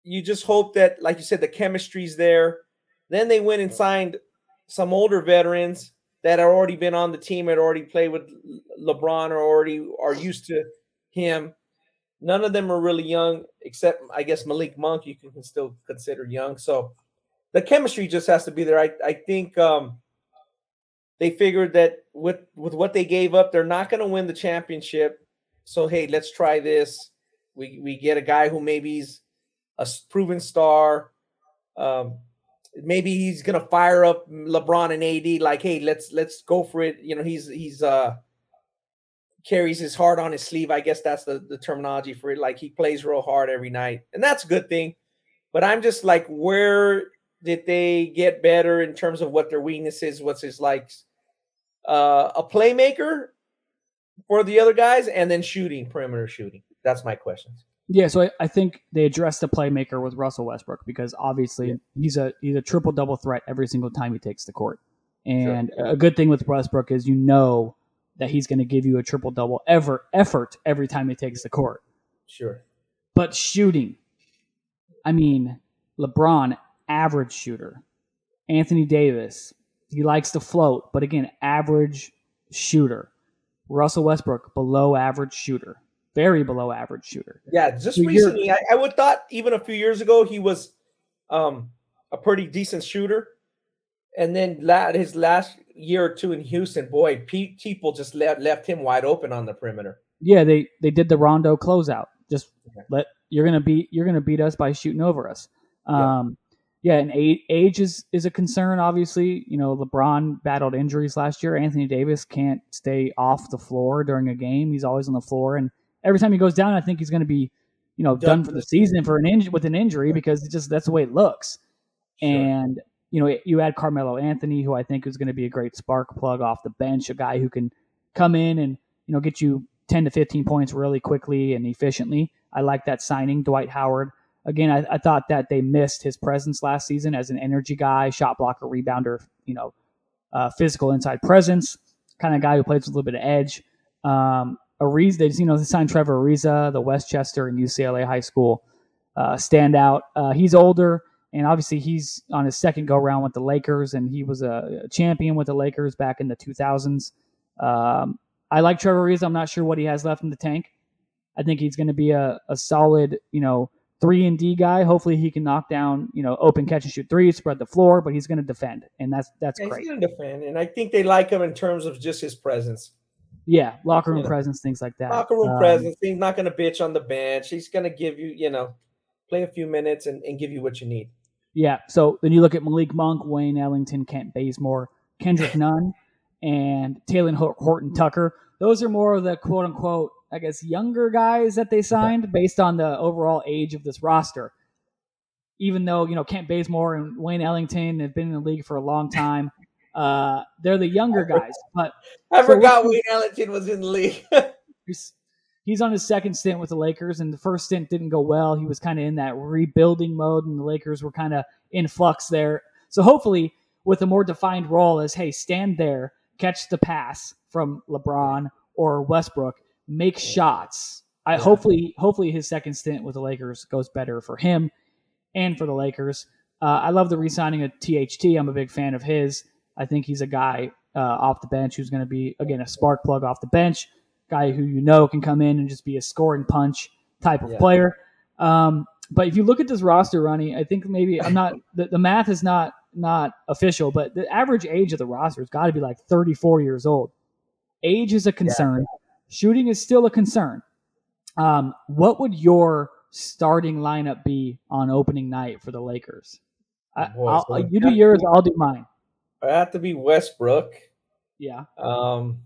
you just hope that, like you said, the chemistry's there. Then they went and signed some older veterans that had already been on the team, had already played with LeBron, or already are used to him None of them are really young, except I guess Malik Monk. You can still consider young. So the chemistry just has to be there. I I think um, they figured that with with what they gave up, they're not going to win the championship. So hey, let's try this. We we get a guy who maybe's a proven star. Um, maybe he's gonna fire up LeBron and AD. Like, hey, let's let's go for it. You know, he's he's uh carries his heart on his sleeve. I guess that's the, the terminology for it. Like he plays real hard every night, and that's a good thing. But I'm just like, where did they get better in terms of what their weaknesses, what's his likes? Uh, a playmaker for the other guys, and then shooting, perimeter shooting. That's my questions. Yeah, so I, I think they addressed the playmaker with Russell Westbrook because obviously yeah. he's a he's a triple double threat every single time he takes the court. And sure. a good thing with Westbrook is you know that he's going to give you a triple double ever effort every time he takes the court. Sure. But shooting, I mean, LeBron, average shooter. Anthony Davis, he likes to float, but again, average shooter. Russell Westbrook, below average shooter. Very below average shooter. Yeah, just so recently, I, I would thought even a few years ago he was um, a pretty decent shooter. And then his last year or two in Houston, boy, people just left, left him wide open on the perimeter. Yeah, they they did the Rondo closeout. Just let you're gonna beat you're gonna beat us by shooting over us. Um, yeah. yeah, and age is is a concern. Obviously, you know LeBron battled injuries last year. Anthony Davis can't stay off the floor during a game. He's always on the floor, and every time he goes down, I think he's going to be, you know, done, done for the season for an injury with an injury because it's just that's the way it looks. Sure. And you know, you add Carmelo Anthony, who I think is going to be a great spark plug off the bench, a guy who can come in and, you know, get you 10 to 15 points really quickly and efficiently. I like that signing. Dwight Howard. Again, I, I thought that they missed his presence last season as an energy guy, shot blocker, rebounder, you know, uh, physical inside presence, kind of guy who plays with a little bit of edge. Um, Ariza, they you know, they signed Trevor Ariza, the Westchester and UCLA high school uh, standout. Uh, he's older and obviously he's on his second go round with the Lakers, and he was a champion with the Lakers back in the 2000s. Um, I like Trevor Ariza. I'm not sure what he has left in the tank. I think he's going to be a, a solid, you know, three and D guy. Hopefully, he can knock down, you know, open catch and shoot threes, spread the floor, but he's going to defend, and that's that's yeah, great. He's going to defend, and I think they like him in terms of just his presence. Yeah, locker room presence, things like that. Locker room um, presence. He's not going to bitch on the bench. He's going to give you, you know, play a few minutes and, and give you what you need. Yeah. So then you look at Malik Monk, Wayne Ellington, Kent Bazemore, Kendrick Nunn, and Talen Horton Tucker. Those are more of the quote unquote, I guess, younger guys that they signed based on the overall age of this roster. Even though, you know, Kent Bazemore and Wayne Ellington have been in the league for a long time, uh, they're the younger guys. But I so forgot Wayne Ellington was in the league. he's on his second stint with the Lakers, and the first stint didn't go well. He was kind of in that rebuilding mode, and the Lakers were kind of in flux there. So hopefully, with a more defined role as, hey, stand there, catch the pass from LeBron or Westbrook, make shots. I yeah. hopefully, hopefully his second stint with the Lakers goes better for him and for the Lakers. Uh, I love the re-signing of THT. I'm a big fan of his. I think he's a guy uh, off the bench who's going to be again a spark plug off the bench guy who you know can come in and just be a scoring punch type of yeah. player. Um, but if you look at this roster, Ronnie, I think maybe I'm not the, the math is not not official, but the average age of the roster has got to be like 34 years old. Age is a concern. Yeah. Shooting is still a concern. Um, what would your starting lineup be on opening night for the Lakers? I, Boy, so you do yours, I'll do mine. I have to be Westbrook. Yeah. Um.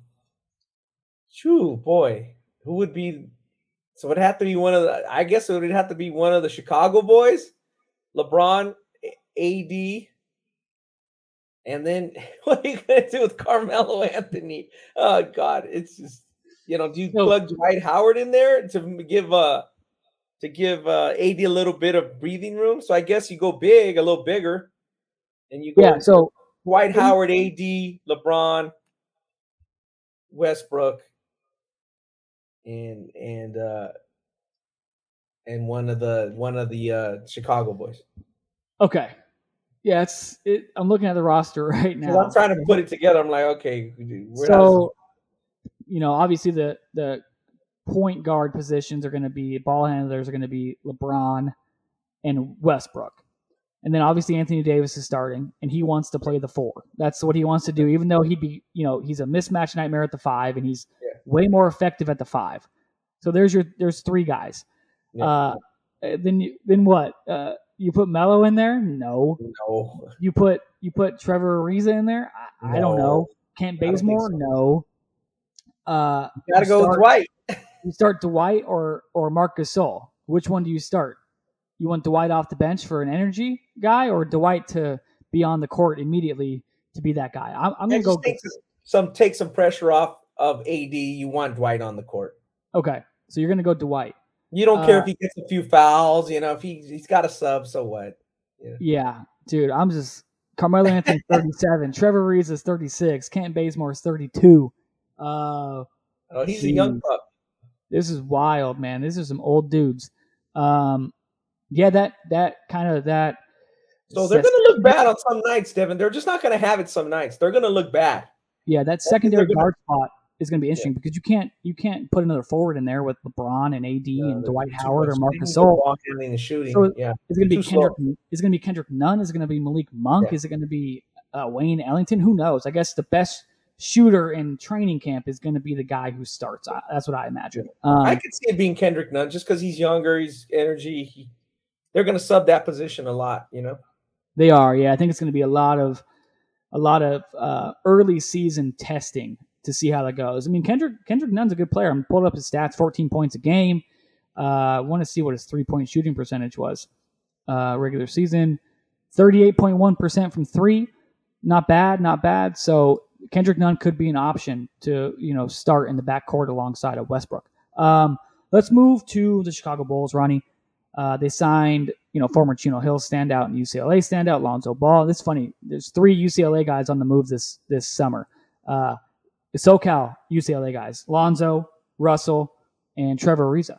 Shoo, boy, who would be? So it would have to be one of the. I guess it would have to be one of the Chicago boys, LeBron, AD, and then what are you gonna do with Carmelo Anthony? Oh God, it's just you know, do you plug Dwight Howard in there to give uh to give uh AD a little bit of breathing room? So I guess you go big, a little bigger, and you go yeah. So Dwight Howard, AD, LeBron, Westbrook, and and uh and one of the one of the uh Chicago boys. Okay. Yeah, it's it, I'm looking at the roster right now. I'm trying to put it together. I'm like, okay, so you know, obviously the the point guard positions are going to be ball handlers are going to be LeBron and Westbrook. And then obviously Anthony Davis is starting and he wants to play the four. That's what he wants to do, even though he'd be, you know, he's a mismatch nightmare at the five and he's yeah. way more effective at the five. So there's your there's three guys. Yeah. Uh, then you, then what? Uh, you put Melo in there? No. No. You put you put Trevor Ariza in there? I, no. I don't know. Kent Bazemore? So. No. Uh, you gotta you go start, with Dwight. you start Dwight or or Marc Gasol. Which one do you start? You want Dwight off the bench for an energy guy, or Dwight to be on the court immediately to be that guy? I'm, I'm gonna go take some take some pressure off of AD. You want Dwight on the court. Okay, so you're gonna go Dwight. You don't uh, care if he gets a few fouls. You know, if he he's got a sub, so what? Yeah, yeah dude. I'm just Carmelo Anthony 37, Trevor Reeves is 36, Kent Bazemore is 32. Uh, oh, he's geez. a young pup. This is wild, man. This is some old dudes. Um, yeah, that that kind of that. So they're going to look bad on some nights, Devin. They're just not going to have it some nights. They're going to look bad. Yeah, that secondary guard gonna... spot is going to be interesting yeah. because you can't you can't put another forward in there with LeBron and AD no, and Dwight Howard or Marcus Gasol. And shooting. So yeah, it's going to be Kendrick. Slow. Is going to be Kendrick Nunn? Is it going to be Malik Monk? Yeah. Is it going to be uh, Wayne Ellington? Who knows? I guess the best shooter in training camp is going to be the guy who starts. That's what I imagine. Um, I could see it being Kendrick Nunn just because he's younger, he's energy. He, they're going to sub that position a lot, you know. They are, yeah. I think it's going to be a lot of a lot of uh, early season testing to see how that goes. I mean, Kendrick Kendrick Nunn's a good player. I'm pulling up his stats: 14 points a game. Uh, I want to see what his three point shooting percentage was uh, regular season. 38.1 percent from three. Not bad, not bad. So Kendrick Nunn could be an option to you know start in the backcourt alongside of Westbrook. Um, let's move to the Chicago Bulls, Ronnie. Uh, they signed, you know, former Chino Hill standout and UCLA standout, Lonzo Ball. It's funny. There's three UCLA guys on the move this this summer. Uh, SoCal UCLA guys: Lonzo, Russell, and Trevor Ariza.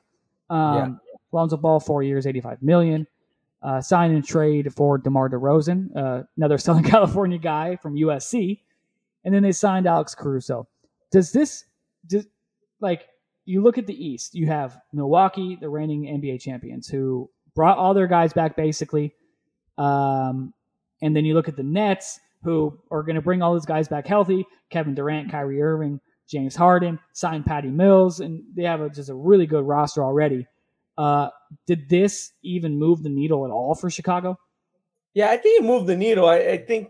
Um, yeah. Lonzo Ball, four years, 85 million. Uh, sign and trade for DeMar DeRozan, uh, another Southern California guy from USC and then they signed Alex Caruso. Does this does like you look at the East? You have Milwaukee, the reigning NBA champions, who brought all their guys back basically, um, and then you look at the Nets, who are going to bring all those guys back healthy. Kevin Durant, Kyrie Irving, James Harden, signed Patty Mills, and they have a, just a really good roster already. Uh, did this even move the needle at all for Chicago? Yeah, I think it moved the needle. I, I think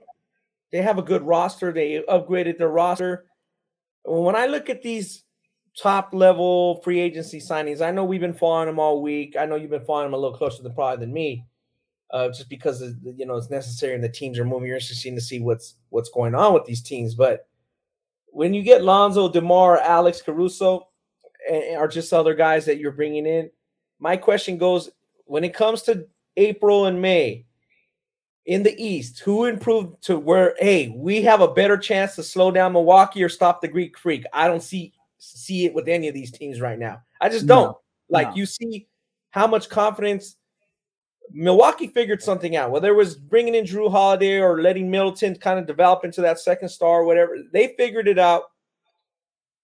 they have a good roster. They upgraded their roster. When I look at these top level free agency signings, I know we've been following them all week. I know you've been following them a little closer than probably than me, uh, just because you know it's necessary and the teams are moving. You're interested to see what's what's going on with these teams. But when you get Lonzo, Demar, Alex Caruso, and, are just other guys that you're bringing in, my question goes: when it comes to April and May, in the East, who improved to where hey, we have a better chance to slow down Milwaukee or stop the Greek Freak? I don't see see it with any of these teams right now. I just don't. No, like no. you see how much confidence Milwaukee figured something out. Whether it was bringing in Jrue Holiday or letting Middleton kind of develop into that second star, whatever, they figured it out.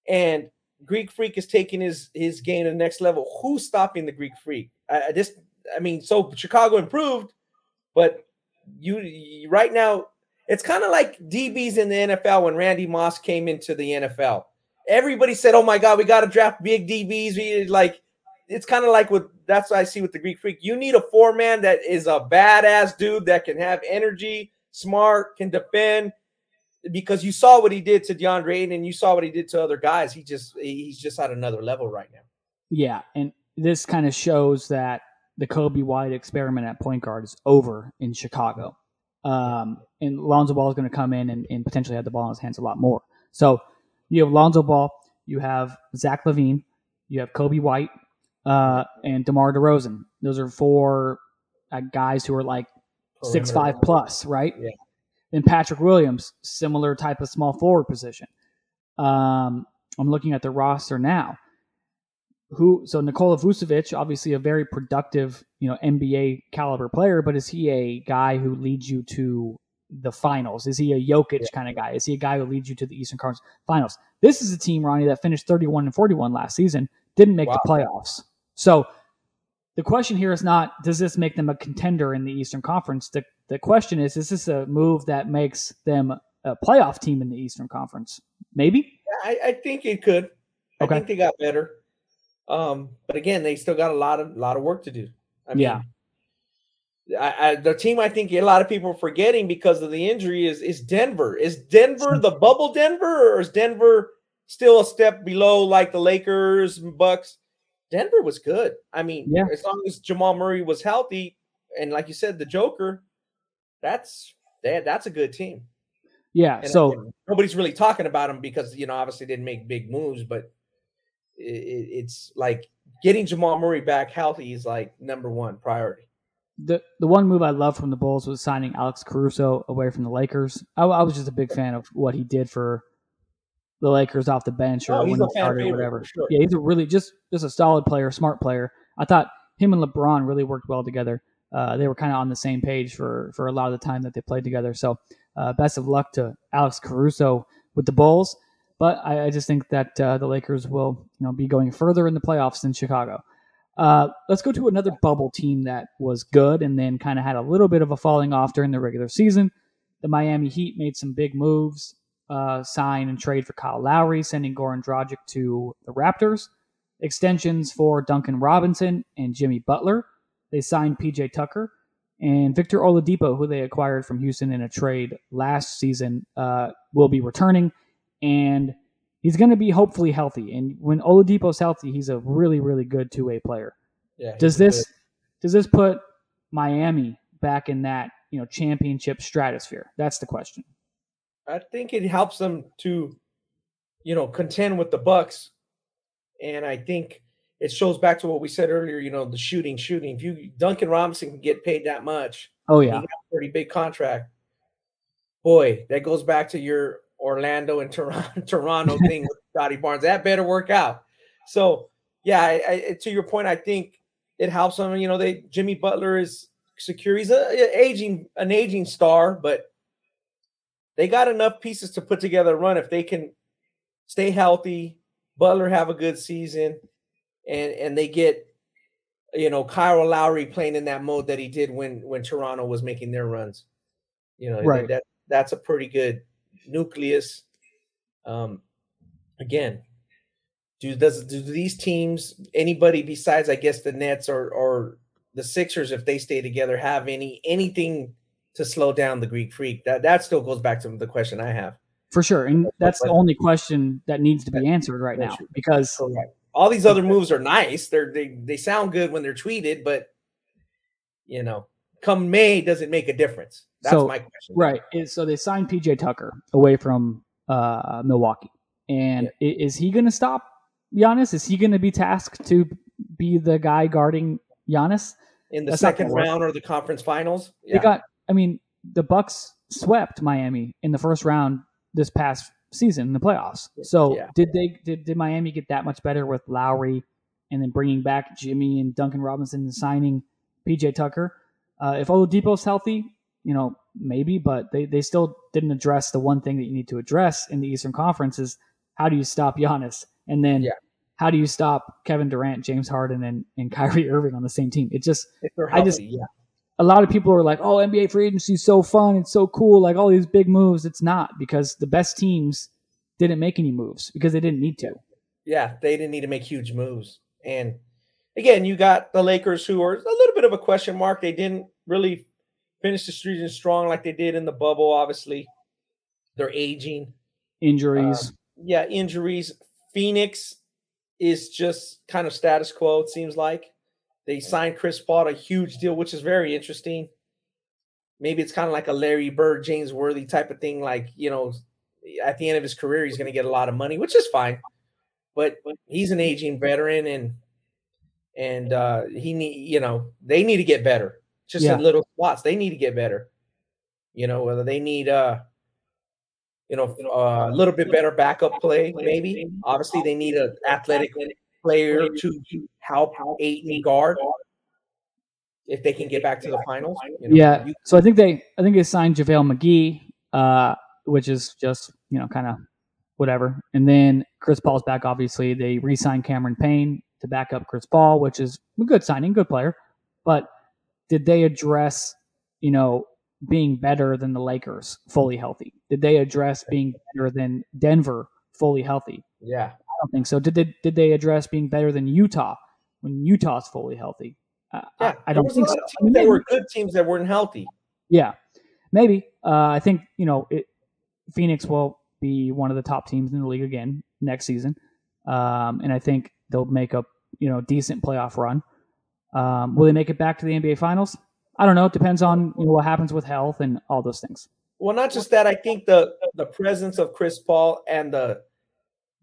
And Greek Freak is taking his his game to the next level. Who's stopping the Greek Freak? I, I just, I mean, so Chicago improved, but you right now it's kind of like DBs in the NFL when Randy Moss came into the NFL. Everybody said, "Oh my God, we got to draft big DBs." We like it's kind of like with that's what I see with the Greek Freak. You need a four man that is a badass dude that can have energy, smart, can defend. Because you saw what he did to DeAndre Ayton and you saw what he did to other guys. He just he's just at another level right now. Yeah, and this kind of shows that the Coby White experiment at point guard is over in Chicago. Um, and Lonzo Ball is going to come in and, and potentially have the ball in his hands a lot more. So you have Lonzo Ball, you have Zach LaVine, you have Coby White, uh, and DeMar DeRozan. Those are four uh, guys who are like six five plus, right? Yeah. Then Patrick Williams, similar type of small forward position. Um, I'm looking at the roster now. Who so Nikola Vucevic, obviously a very productive, you know, NBA caliber player, but is he a guy who leads you to the finals? Is he a Jokic yeah. kind of guy? Is he a guy who leads you to the Eastern Conference Finals? This is a team, Ronnie, that finished 31 and 41 last season, didn't make wow. the playoffs. So the question here is not does this make them a contender in the Eastern Conference? The the question is is this a move that makes them a playoff team in the Eastern Conference? Maybe. I, I think it could. I think they got better. Um, but again, they still got a lot of lot of work to do. I mean, yeah. I, I, the team I think a lot of people are forgetting because of the injury is is Denver. Is Denver the bubble Denver, or is Denver still a step below like the Lakers, Bucks? Denver was good. I mean, yeah. as long as Jamal Murray was healthy, and like you said, the Joker, that's that, that's a good team. Yeah. And so nobody's really talking about him because you know obviously didn't make big moves, but it, it's like getting Jamal Murray back healthy is like number one priority. The the one move I love from the Bulls was signing Alex Caruso away from the Lakers. I, I was just a big fan of what he did for the Lakers off the bench or oh, when he started or whatever. Sure. Yeah, he's a really just just a solid player, smart player. I thought him and LeBron really worked well together. Uh, they were kind of on the same page for for a lot of the time that they played together. So, uh, best of luck to Alex Caruso with the Bulls. But I, I just think that uh, the Lakers will you know be going further in the playoffs than Chicago. Uh, let's go to another bubble team that was good and then kind of had a little bit of a falling off during the regular season. The Miami Heat made some big moves uh, sign and trade for Kyle Lowry, sending Goran Dragic to the Raptors. Extensions for Duncan Robinson and Jimmy Butler. They signed PJ Tucker and Victor Oladipo, who they acquired from Houston in a trade last season, uh, will be returning, and he's going to be hopefully healthy. And when Oladipo's healthy, he's a really, really good two way player. Yeah. Does this good. does this put Miami back in that you know championship stratosphere? That's the question. I think it helps them to, you know, contend with the Bucks, and I think it shows back to what we said earlier. You know, the shooting, shooting. If you Duncan Robinson can get paid that much, oh yeah, pretty big contract. Boy, that goes back to your Orlando and Toronto, Toronto thing with Scottie Barnes. That better work out. So yeah, I, I, to your point, I think it helps them. You know, they Jimmy Butler is secure. He's a, a aging an aging star, but they got enough pieces to put together a run if they can stay healthy, Butler have a good season, and and they get you know Kyle Lowry playing in that mode that he did when when Toronto was making their runs. You know, right. that that's a pretty good nucleus. Um, again, do does do these teams anybody besides I guess the Nets or or the Sixers if they stay together have any anything to slow down the Greek freak? That that still goes back to the question I have. For sure, and that's the only question that needs to be answered right now because all these other moves are nice. They're they they sound good when they're tweeted, but you know, come May, does it make a difference? That's so, my question. Right. So they signed PJ Tucker away from uh, Milwaukee, and yeah. is he going to stop Giannis? Is he going to be tasked to be the guy guarding Giannis in the That's second round or the conference finals? Yeah. They got I mean, the Bucks swept Miami in the first round this past season in the playoffs. So yeah. did they did, did Miami get that much better with Lowry and then bringing back Jimmy and Duncan Robinson and signing PJ Tucker? Uh, if Oladipo's healthy, you know maybe, but they they still didn't address the one thing that you need to address in the Eastern Conference is how do you stop Giannis and then. Yeah. How do you stop Kevin Durant, James Harden, and, and Kyrie Irving on the same team? It just, healthy, I just, yeah a lot of people are like, "Oh, NBA free agency is so fun, it's so cool, like all these big moves." It's not because the best teams didn't make any moves because they didn't need to. Yeah, they didn't need to make huge moves, and again, you got the Lakers who are a little bit of a question mark. They didn't really finish the season strong like they did in the bubble. Obviously, they're aging, injuries. Um, yeah, injuries. Phoenix is just kind of status quo. It seems like they signed Chris Paul a huge deal, which is very interesting. Maybe it's kind of like a Larry Bird, James Worthy type of thing. Like you know, at the end of his career, he's going to get a lot of money, which is fine. But he's an aging veteran, and and uh, he need you know they need to get better. Just yeah. in little spots, they need to get better. You know whether they need uh you know uh, a little bit better backup play, maybe. Obviously, they need an athletic player to help Ayton guard if they can get back to the finals. You know, yeah. You- so I think they I think they signed JaVale McGee, uh, which is just you know kind of whatever. And then Chris Paul's back. Obviously, they re-signed Cameron Payne to back up Chris Paul, which is a good signing, good player. But did they address you know being better than the Lakers fully healthy? Did they address being better than Denver fully healthy? Yeah, I don't think so. Did they did they address being better than Utah when Utah's fully healthy? Uh, yeah, I, I don't think so. I mean, there were good teams that weren't healthy. Yeah, maybe. Uh, I think you know it, Phoenix will be one of the top teams in the league again next season, um, and I think they'll make a you know decent playoff run. Um, will they make it back to the NBA Finals? I don't know. It depends on you know, what happens with health and all those things. Well, not just that. I think the the presence of Chris Paul and the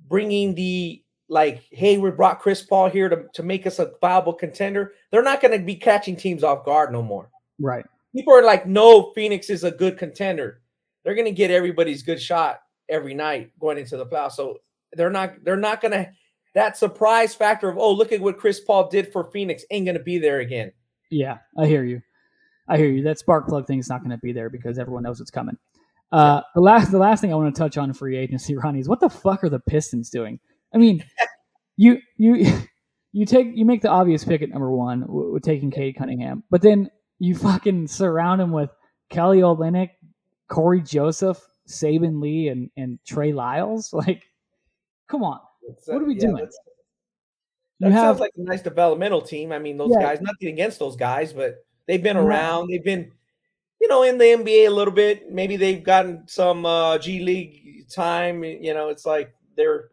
bringing the like, hey, we brought Chris Paul here to, to make us a viable contender. They're not going to be catching teams off guard no more. Right. People are like, no, Phoenix is a good contender. They're going to get everybody's good shot every night going into the playoffs. So they're not they're not going to that surprise factor of oh look at what Chris Paul did for Phoenix ain't going to be there again. Yeah, I hear you. I hear you. That spark plug thing is not going to be there because everyone knows it's coming. Uh, the last, the last thing I want to touch on free agency, Ronnie, is what the fuck are the Pistons doing? I mean, you you you take you make the obvious pick at number one with taking Cade Cunningham, but then you fucking surround him with Kelly Olynyk, Cory Joseph, Saben Lee, and and Trey Lyles. Like, come on, uh, what are we yeah, doing? That you sounds have, like a nice developmental team. I mean, those yeah. guys. Nothing against those guys, but They've been around. They've been, you know, in the NBA a little bit. Maybe they've gotten some uh, G League time. You know, it's like they're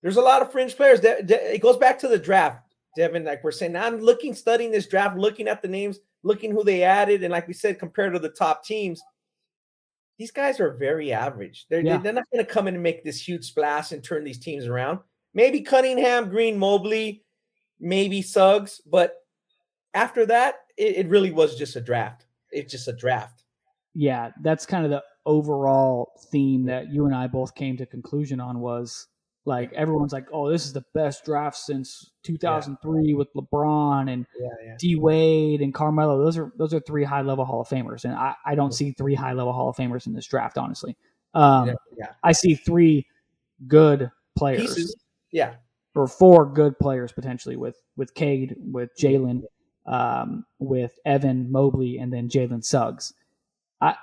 there's a lot of fringe players. That, it goes back to the draft, Devin. Like we're saying, I'm looking, studying this draft, looking at the names, looking who they added, and like we said, compared to the top teams, these guys are very average. They're yeah. they're not going to come in and make this huge splash and turn these teams around. Maybe Cunningham, Green, Mobley, maybe Suggs, but after that, it, it really was just a draft. It's just a draft. Yeah, that's kind of the overall theme that you and I both came to conclusion on was like everyone's like, oh, this is the best draft since 2003 yeah. with LeBron and yeah, yeah. D Wade and Carmelo. Those are those are three high level Hall of Famers, and I, I don't see three high level Hall of Famers in this draft. Honestly, um, yeah, I see three good players. Pieces. Yeah, or four good players potentially with with Cade, with Jalen, um, with Evan Mobley and then Jalen Suggs. I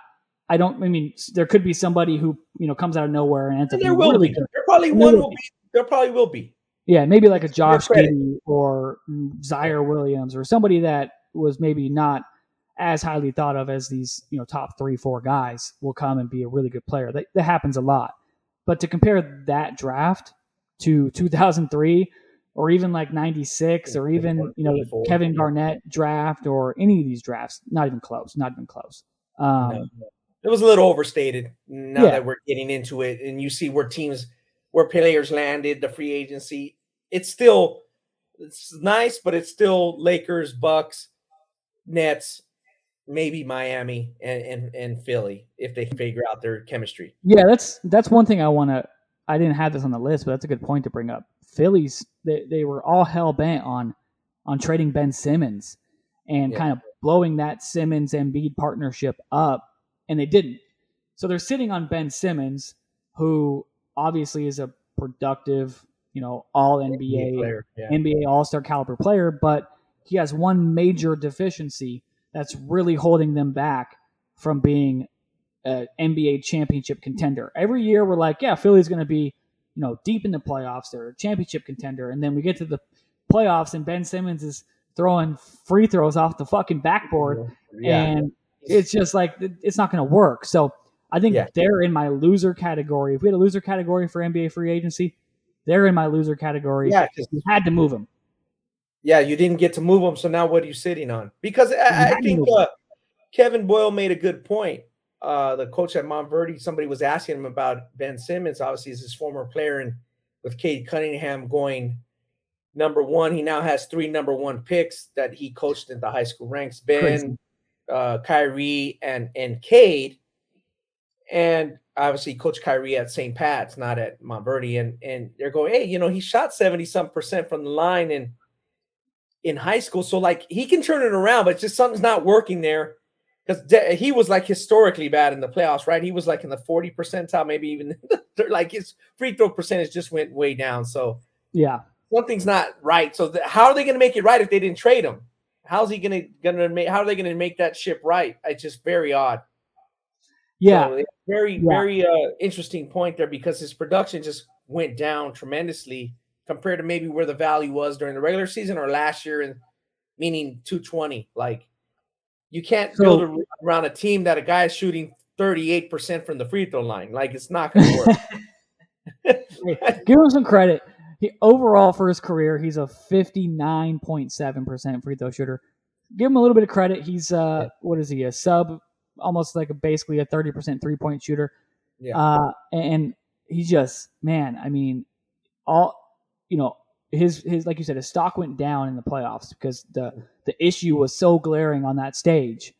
I don't. I mean, there could be somebody who you know comes out of nowhere and ends up. There really. Good. There probably one will be. There probably will be. Yeah, maybe like a Josh Giddey or Ziaire Williams or somebody that was maybe not as highly thought of as these you know top three four guys will come and be a really good player. That, that happens a lot. But to compare that draft to 2003 or even like 96 or even you know kevin garnett draft or any of these drafts not even close not even close um, it was a little overstated now yeah. that we're getting into it and you see where teams where players landed the free agency it's still it's nice but it's still lakers bucks nets maybe miami and, and, and philly if they figure out their chemistry yeah that's that's one thing i want to i didn't have this on the list but that's a good point to bring up Phillies they, they were all hell bent on on trading Ben Simmons and yeah. kind of blowing that Simmons and Embiid partnership up, and they didn't. So they're sitting on Ben Simmons, who obviously is a productive, you know, all NBA yeah. NBA All Star caliber player, but he has one major deficiency that's really holding them back from being an NBA championship contender. Every year we're like, yeah, Philly's going to be you know, deep in the playoffs. They're a championship contender. And then we get to the playoffs and Ben Simmons is throwing free throws off the fucking backboard, Yeah. and it's just like it's not going to work. So I think Yeah. they're in my loser category. If we had a loser category for NBA free agency, they're in my loser category. Yeah, 'cause- you had to move them. Yeah, you didn't get to move them, so now what are you sitting on? Because I, I think uh, Kevin Boyle made a good point. Uh, the coach at Montverde, somebody was asking him about Ben Simmons. Obviously, he's his former player, and with Cade Cunningham going number one, he now has three number one picks that he coached in the high school ranks. Ben, Crazy. uh, Kyrie, and and Cade, and obviously Coach Kyrie at St. Pat's, not at Montverde, and and they're going, hey, you know, he shot seventy some percent from the line and in high school. So like he can turn it around, but just something's not working there because de- he was like historically bad in the playoffs, right? He was like in the 40 percentile, maybe even like his free throw percentage just went way down. So Yeah, something's not right. So th- how are they going to make it right if they didn't trade him? How's he going to going to make? How are they going to make that ship right? It's just very odd. Yeah, So, very Yeah. very uh, interesting point there because his production just went down tremendously compared to maybe where the value was during the regular season or last year, and meaning 220. Like you can't So- build a, around a team that a guy is shooting 38 percent from the free throw line. Like it's not going to work. Give him some credit. He, overall, for his career, he's a fifty-nine point seven percent free throw shooter. Give him a little bit of credit. He's uh, what is he? A sub, almost like a basically a thirty percent three-point shooter. yeah, Uh, and he just, man, I mean, all you know, his his like you said, his stock went down in the playoffs because the the issue was so glaring on that stage.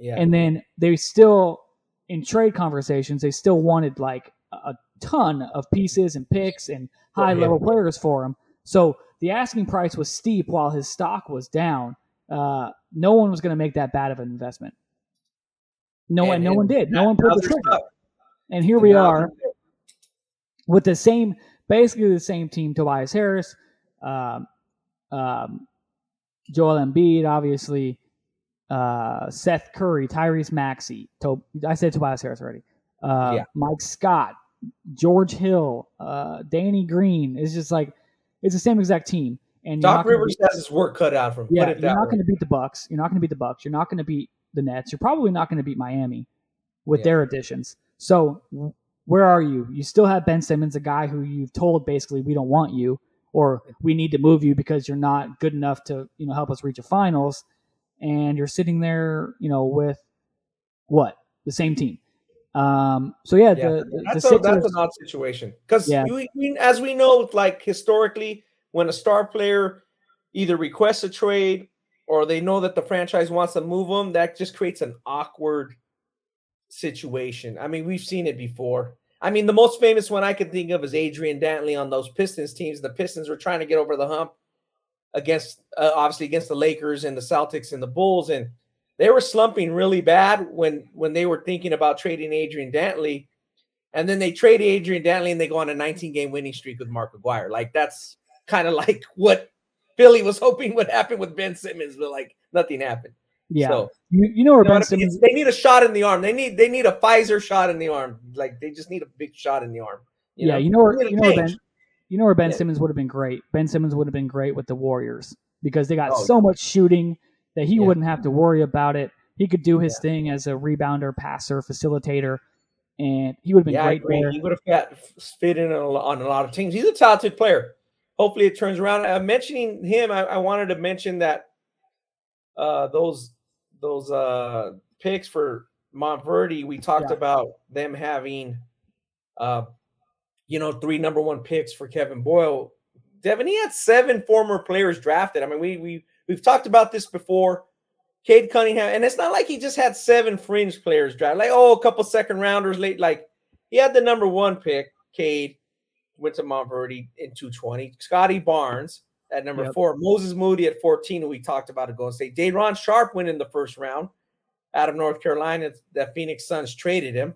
yeah, And then they still, in trade conversations, they still wanted like a ton of pieces and picks and high level him. players for him. So the asking price was steep while his stock was down. Uh, no one was going to make that bad of an investment. No one, no and one did. No one pulled the trigger. And here we are with the same, basically the same team: Tobias Harris, um, um, Joel Embiid, obviously, uh, Seth Curry, Tyrese Maxey. To- I said Tobias Harris already. Uh, Yeah. Mike Scott, George Hill, uh, Danny Green. It's just like it's the same exact team. And Doc Rivers beat- has his work cut out from. him. yeah, you're not going to beat the Bucks. You're not going to beat the Bucks. You're not going to beat the Nets. You're probably not going to beat Miami with Yeah. their additions. So where are you? You still have Ben Simmons, a guy who you've told basically we don't want you, or we need to move you because you're not good enough to you know help us reach a finals, and you're sitting there you know with what the same team. Um, so yeah, Yeah, the, the, the a, that's an odd situation because Yeah. as we know, like historically, when a star player either requests a trade or they know that the franchise wants to move them, that just creates an awkward situation. I mean, we've seen it before. I mean, the most famous one I could think of is Adrian Dantley on those Pistons teams. The Pistons were trying to get over the hump against, uh, obviously, against the Lakers and the Celtics and the Bulls, and they were slumping really bad when when they were thinking about trading Adrian Dantley. And then they trade Adrian Dantley and they go on a 19 game winning streak with Mark Aguirre. Like that's kind of like what Philly was hoping would happen with Ben Simmons, but like nothing happened. yeah, So, you, you know where you know Ben what I mean? Simmons. They need a shot in the arm. They need they need a Pfizer shot in the arm. Like they just need a big shot in the arm. you yeah, know? you know where you know where. Ben you know where Ben Yeah. Simmons would have been great. Ben Simmons would have been great with the Warriors because they got Oh, so much shooting that he Yeah. wouldn't have to worry about it. He could do his thing as a rebounder, passer, facilitator, and he would have been Yeah, great He would have got fit in on a lot of teams. He's a talented player. Hopefully, it turns around. Uh, mentioning him, I, I wanted to mention that uh, those those uh, picks for Montverde. We talked Yeah. about them having, uh, you know, three number one picks for Kevin Boyle. Devin, he had seven former players drafted. I mean, we we we've talked about this before. Cade Cunningham, and it's not like he just had seven fringe players drafted. Like, oh, a couple second rounders late. Like, he had the number one pick. Cade went to Montverde in 220. Scottie Barnes at number Yep. four. Moses Moody at 14, who we talked about at Golden State. Day'Ron Sharpe went in the first round out of North Carolina. The Phoenix Suns traded him.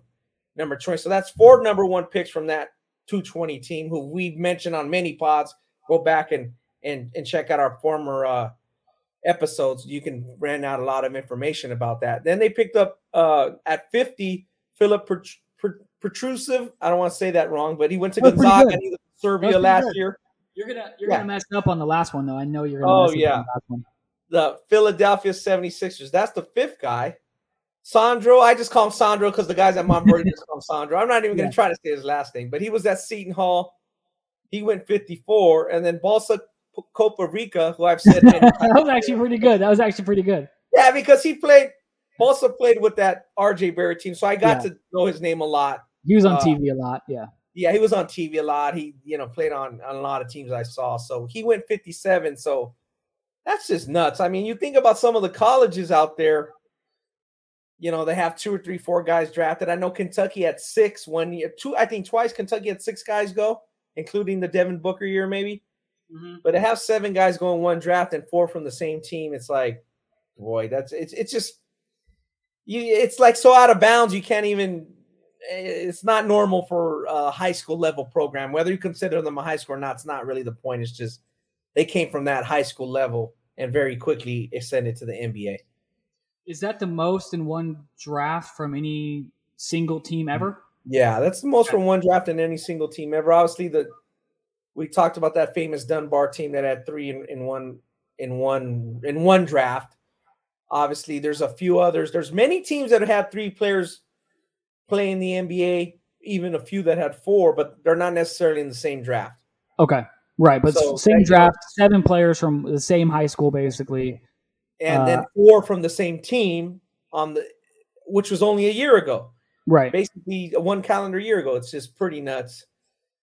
Number 20. So that's four number one picks from that 220 team, who we've mentioned on many pods. Go back and and and check out our former uh episodes. You can ran out a lot of information about that. Then they picked up uh at 50 Philip Pert- Pert- Petrusev. I don't want to say that wrong, but he went to That was Gonzaga and he was in Serbia last good. year. You're gonna you're yeah. gonna mess up on the last one though. I know you're gonna. Oh yeah. The, the Philadelphia 76ers. That's the fifth guy. Sandro, I just call him Sandro because the guys at Montverde just call him Sandro. I'm not even going to try to say his last name, but he was at Seton Hall. He went 54, and then Balsa Koprivica, who I've said that was actually pretty good. That was actually pretty good. Yeah, because he played Balsa played with that RJ Barrett team, so I got yeah. to know his name a lot. He was on uh, TV a lot, yeah. Yeah, he was on TV a lot. He, you know, played on, on a lot of teams I saw. So he went 57. So that's just nuts. I mean, you think about some of the colleges out there, you know, they have two or three, four guys drafted. I know Kentucky had six one year, two, I think twice Kentucky had six guys go, including the Devin Booker year, maybe. Mm-hmm. But to have seven guys going one draft and four from the same team, it's like, boy, that's it's it's just you it's like so out of bounds you can't even it's not normal for a high school level program. Whether you consider them a high school or not it's not really the point. It's just they came from that high school level and very quickly ascended to the nba is that the most in one draft from any single team ever? Yeah that's the most from one draft in any single team ever. Obviously the we talked about that famous dunbar team that had three in, in one in one in one draft. Obviously, there's a few others. There's many teams that have had three players playing the NBA, even a few that had four, but they're not necessarily in the same draft. Okay. Right, but so, same draft, seven players from the same high school, basically, and uh, then four from the same team on the, which was only a year ago. Right, basically one calendar year ago. It's just pretty nuts.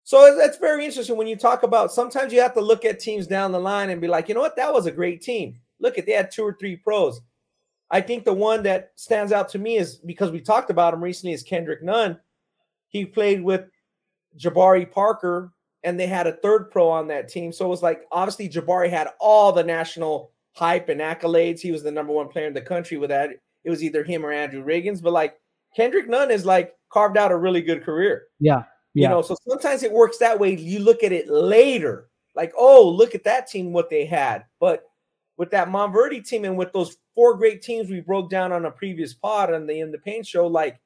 So that's very interesting when you talk about. Sometimes you have to look at teams down the line and be like, you know what, that was a great team. Look at they had two or three pros. I think the one that stands out to me is because we talked about him recently is Kendrick Nunn. He played with Jabari Parker, and they had a third pro on that team. So it was like obviously Jabari had all the national hype and accolades. He was the number one player in the country with that. It was either him or Andrew Wiggins, but like Kendrick Nunn is like carved out a really good career. Yeah. Yeah. You know, so sometimes it works that way. You look at it later, like, oh, look at that team, what they had. But with that Montverde team and with those four great teams we broke down on a previous pod on the in the paint show, like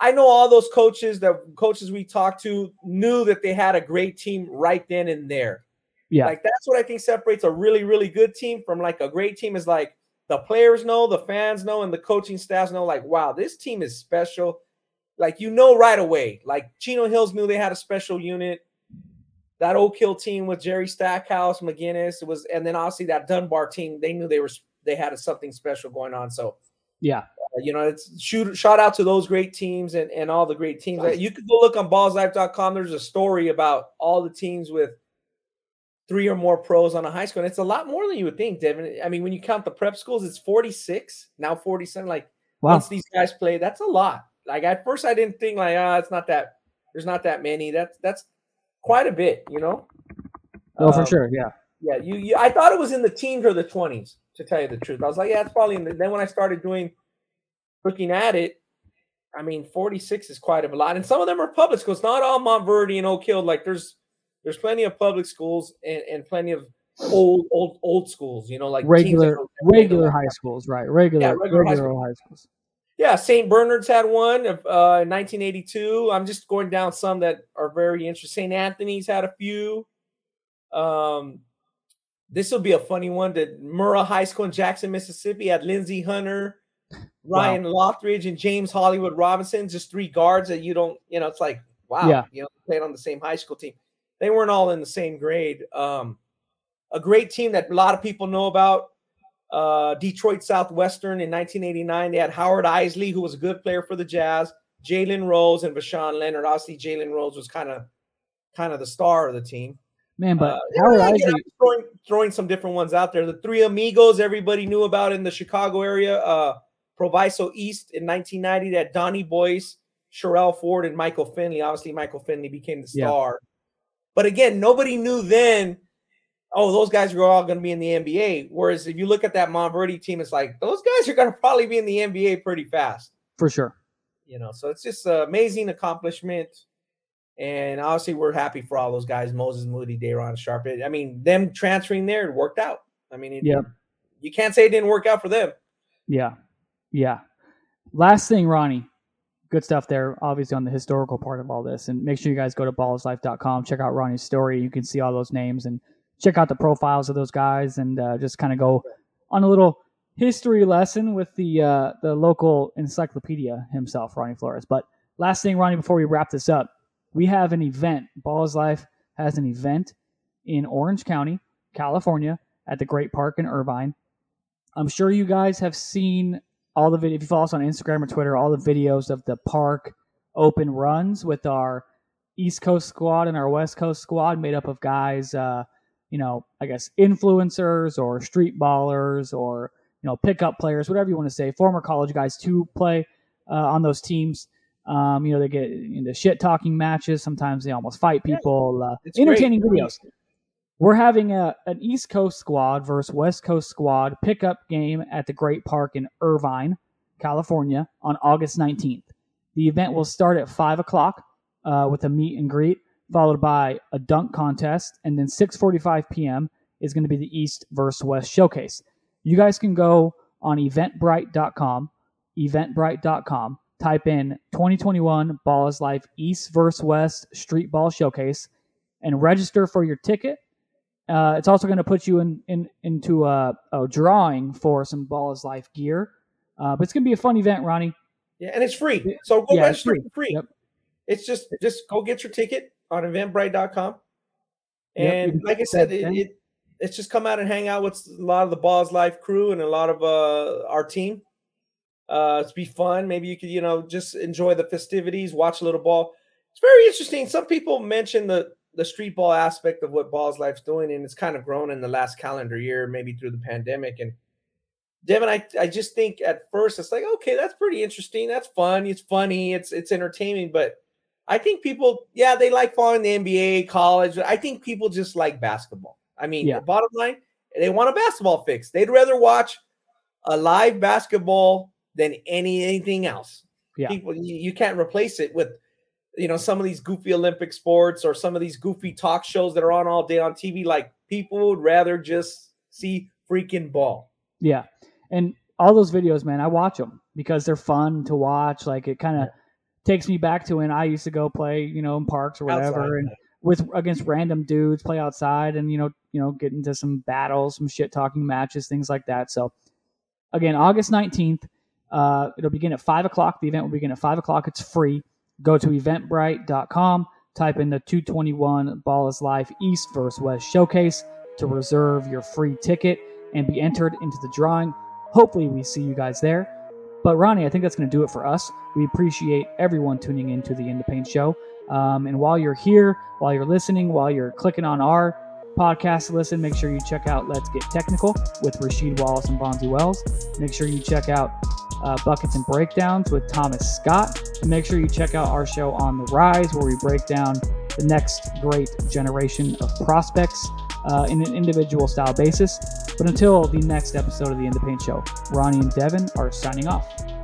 I know all those coaches, the coaches we talked to knew that they had a great team right then and there. Yeah. Like that's what I think separates a really, really good team from like a great team is like the players know, the fans know, and the coaching staffs know, like, wow, this team is special. Like, you know, right away. Like Chino Hills knew they had a special unit that Oak Hill team with Jerry Stackhouse, McInnis, it was, and then obviously that Dunbar team, they knew they were they had a, something special going on. So yeah, uh, you know, it's shoot shout out to those great teams and, and all the great teams. You could go look on ballslife.com. There's a story about all the teams with three or more pros on a high school. And it's a lot more than you would think, Devin. I mean, when you count the prep schools, it's 46, now 47. Like wow. once these guys play, that's a lot. Like at first I didn't think like, ah, it's not that there's not that many. That's that's quite a bit, you know. Oh, um, for sure, yeah. Yeah, you, you, I thought it was in the teens or the twenties, to tell you the truth. I was like, yeah, it's probably in the, then when I started doing looking at it, I mean, 46 is quite a lot. And some of them are public schools, not all Montverde and Oak Hill. Like there's there's plenty of public schools and, and plenty of old old old schools, you know, like regular regular high schools, right? Regular yeah, regular, regular high schools. Yeah, St. Bernard's had one uh, in 1982. I'm just going down some that are very interesting. St. Anthony's had a few. Um, this will be a funny one. That Murrah High School in Jackson, Mississippi had Lindsey Hunter, Ryan wow. Lorthridge, and James Hollywood Robinson. Just three guards that you don't, you know, it's like wow, yeah. you know, played on the same high school team. They weren't all in the same grade. Um, a great team that a lot of people know about uh, Detroit Southwestern in 1989. They had Howard Eisley, who was a good player for the Jazz, Jalen Rose, and Voshon Lenard. Obviously, Jalen Rose was kind of kind of the star of the team. Man, but uh, Howard Eisley throwing, throwing some different ones out there. The three amigos everybody knew about in the Chicago area. Uh, Proviso East in 1990. That Donnie Boyce, Sherrell Ford, and Michael Finley. Obviously, Michael Finley became the star. Yeah. But again, nobody knew then oh, those guys are all going to be in the NBA. Whereas if you look at that Montverde team, it's like those guys are going to probably be in the NBA pretty fast. For sure. You know, so it's just an amazing accomplishment. And obviously, we're happy for all those guys Moses Moody, Day'Ron Sharpe. I mean, them transferring there, it worked out. I mean, it, yeah. you can't say it didn't work out for them. Yeah. Yeah. Last thing, Ronnie. good stuff there, obviously on the historical part of all this. And make sure you guys go to ballislife.com, check out Ronnie's story. You can see all those names and check out the profiles of those guys and uh, just kind of go on a little history lesson with the uh, the local encyclopedia himself, Ronnie Flores. But last thing, Ronnie, before we wrap this up, we have an event. Balls Life has an event in Orange County, California, at the Great Park in Irvine. I'm sure you guys have seen all the video. If you follow us on Instagram or Twitter, all the videos of the park open runs with our East Coast squad and our West Coast squad, made up of guys, uh, you know, I guess influencers or street ballers or you know pickup players, whatever you want to say, former college guys to play uh, on those teams. Um, you know, they get into shit talking matches. Sometimes they almost fight people. Uh, entertaining great. videos. We're having a, an East Coast squad versus West Coast squad pickup game at the Great Park in Irvine, California on August 19th. The event will start at 5 o'clock uh, with a meet and greet, followed by a dunk contest, and then 6.45 p.m. is going to be the East versus West showcase. You guys can go on eventbrite.com, eventbrite.com, type in 2021 Ball is Life East vs. West Street Ball Showcase and register for your ticket. Uh, it's also going to put you in, in into a, a, drawing for some Ball is Life gear. Uh, but it's going to be a fun event, Ronnie. Yeah, and it's free. So go yeah, register it's free. free. Yep. It's just just go get your ticket on eventbrite.com. And yep. like I said, it, it, it's just come out and hang out with a lot of the Balls Life crew and a lot of uh, our team. Uh, it's be fun. Maybe you could, you know, just enjoy the festivities, watch a little ball. It's very interesting. Some people mention the the street ball aspect of what Balls Life's doing, and it's kind of grown in the last calendar year, maybe through the pandemic. And Devin, I, I just think at first it's like, okay, that's pretty interesting. That's fun. It's funny. It's it's entertaining. But I think people, yeah, they like following the NBA, college. I think people just like basketball. I mean, yeah. the bottom line, they want a basketball fix. They'd rather watch a live basketball than any anything else. Yeah. People, you, you can't replace it with, you know, some of these goofy Olympic sports or some of these goofy talk shows that are on all day on TV. Like people would rather just see freaking ball. Yeah, and all those videos, man, I watch them because they're fun to watch. Like it kind of yeah. Takes me back to when I used to go play, you know, in parks or whatever, outside, and with against random dudes, play outside, and you know, you know, get into some battles, some shit talking matches, things like that. So, again, August nineteenth uh, it'll begin at 5 o'clock. The event will begin at 5 o'clock. It's free. Go to eventbrite.com, type in the 221 Ball is Life East vs. West Showcase to reserve your free ticket and be entered into the drawing. Hopefully, we see you guys there. But Ronnie, I think that's going to do it for us. We appreciate everyone tuning in to the In the Paint Show. Um, and while you're here, while you're listening, while you're clicking on our podcast to listen, make sure you check out Let's Get Technical with Rasheed Wallace and Bonzi Wells. Make sure you check out uh, Buckets and Breakdowns with Thomas Scott. And make sure you check out our show On the Rise, where we break down the next great generation of prospects uh, in an individual style basis. But until the next episode of the In the Paint Show, Ronnie and Devin are signing off.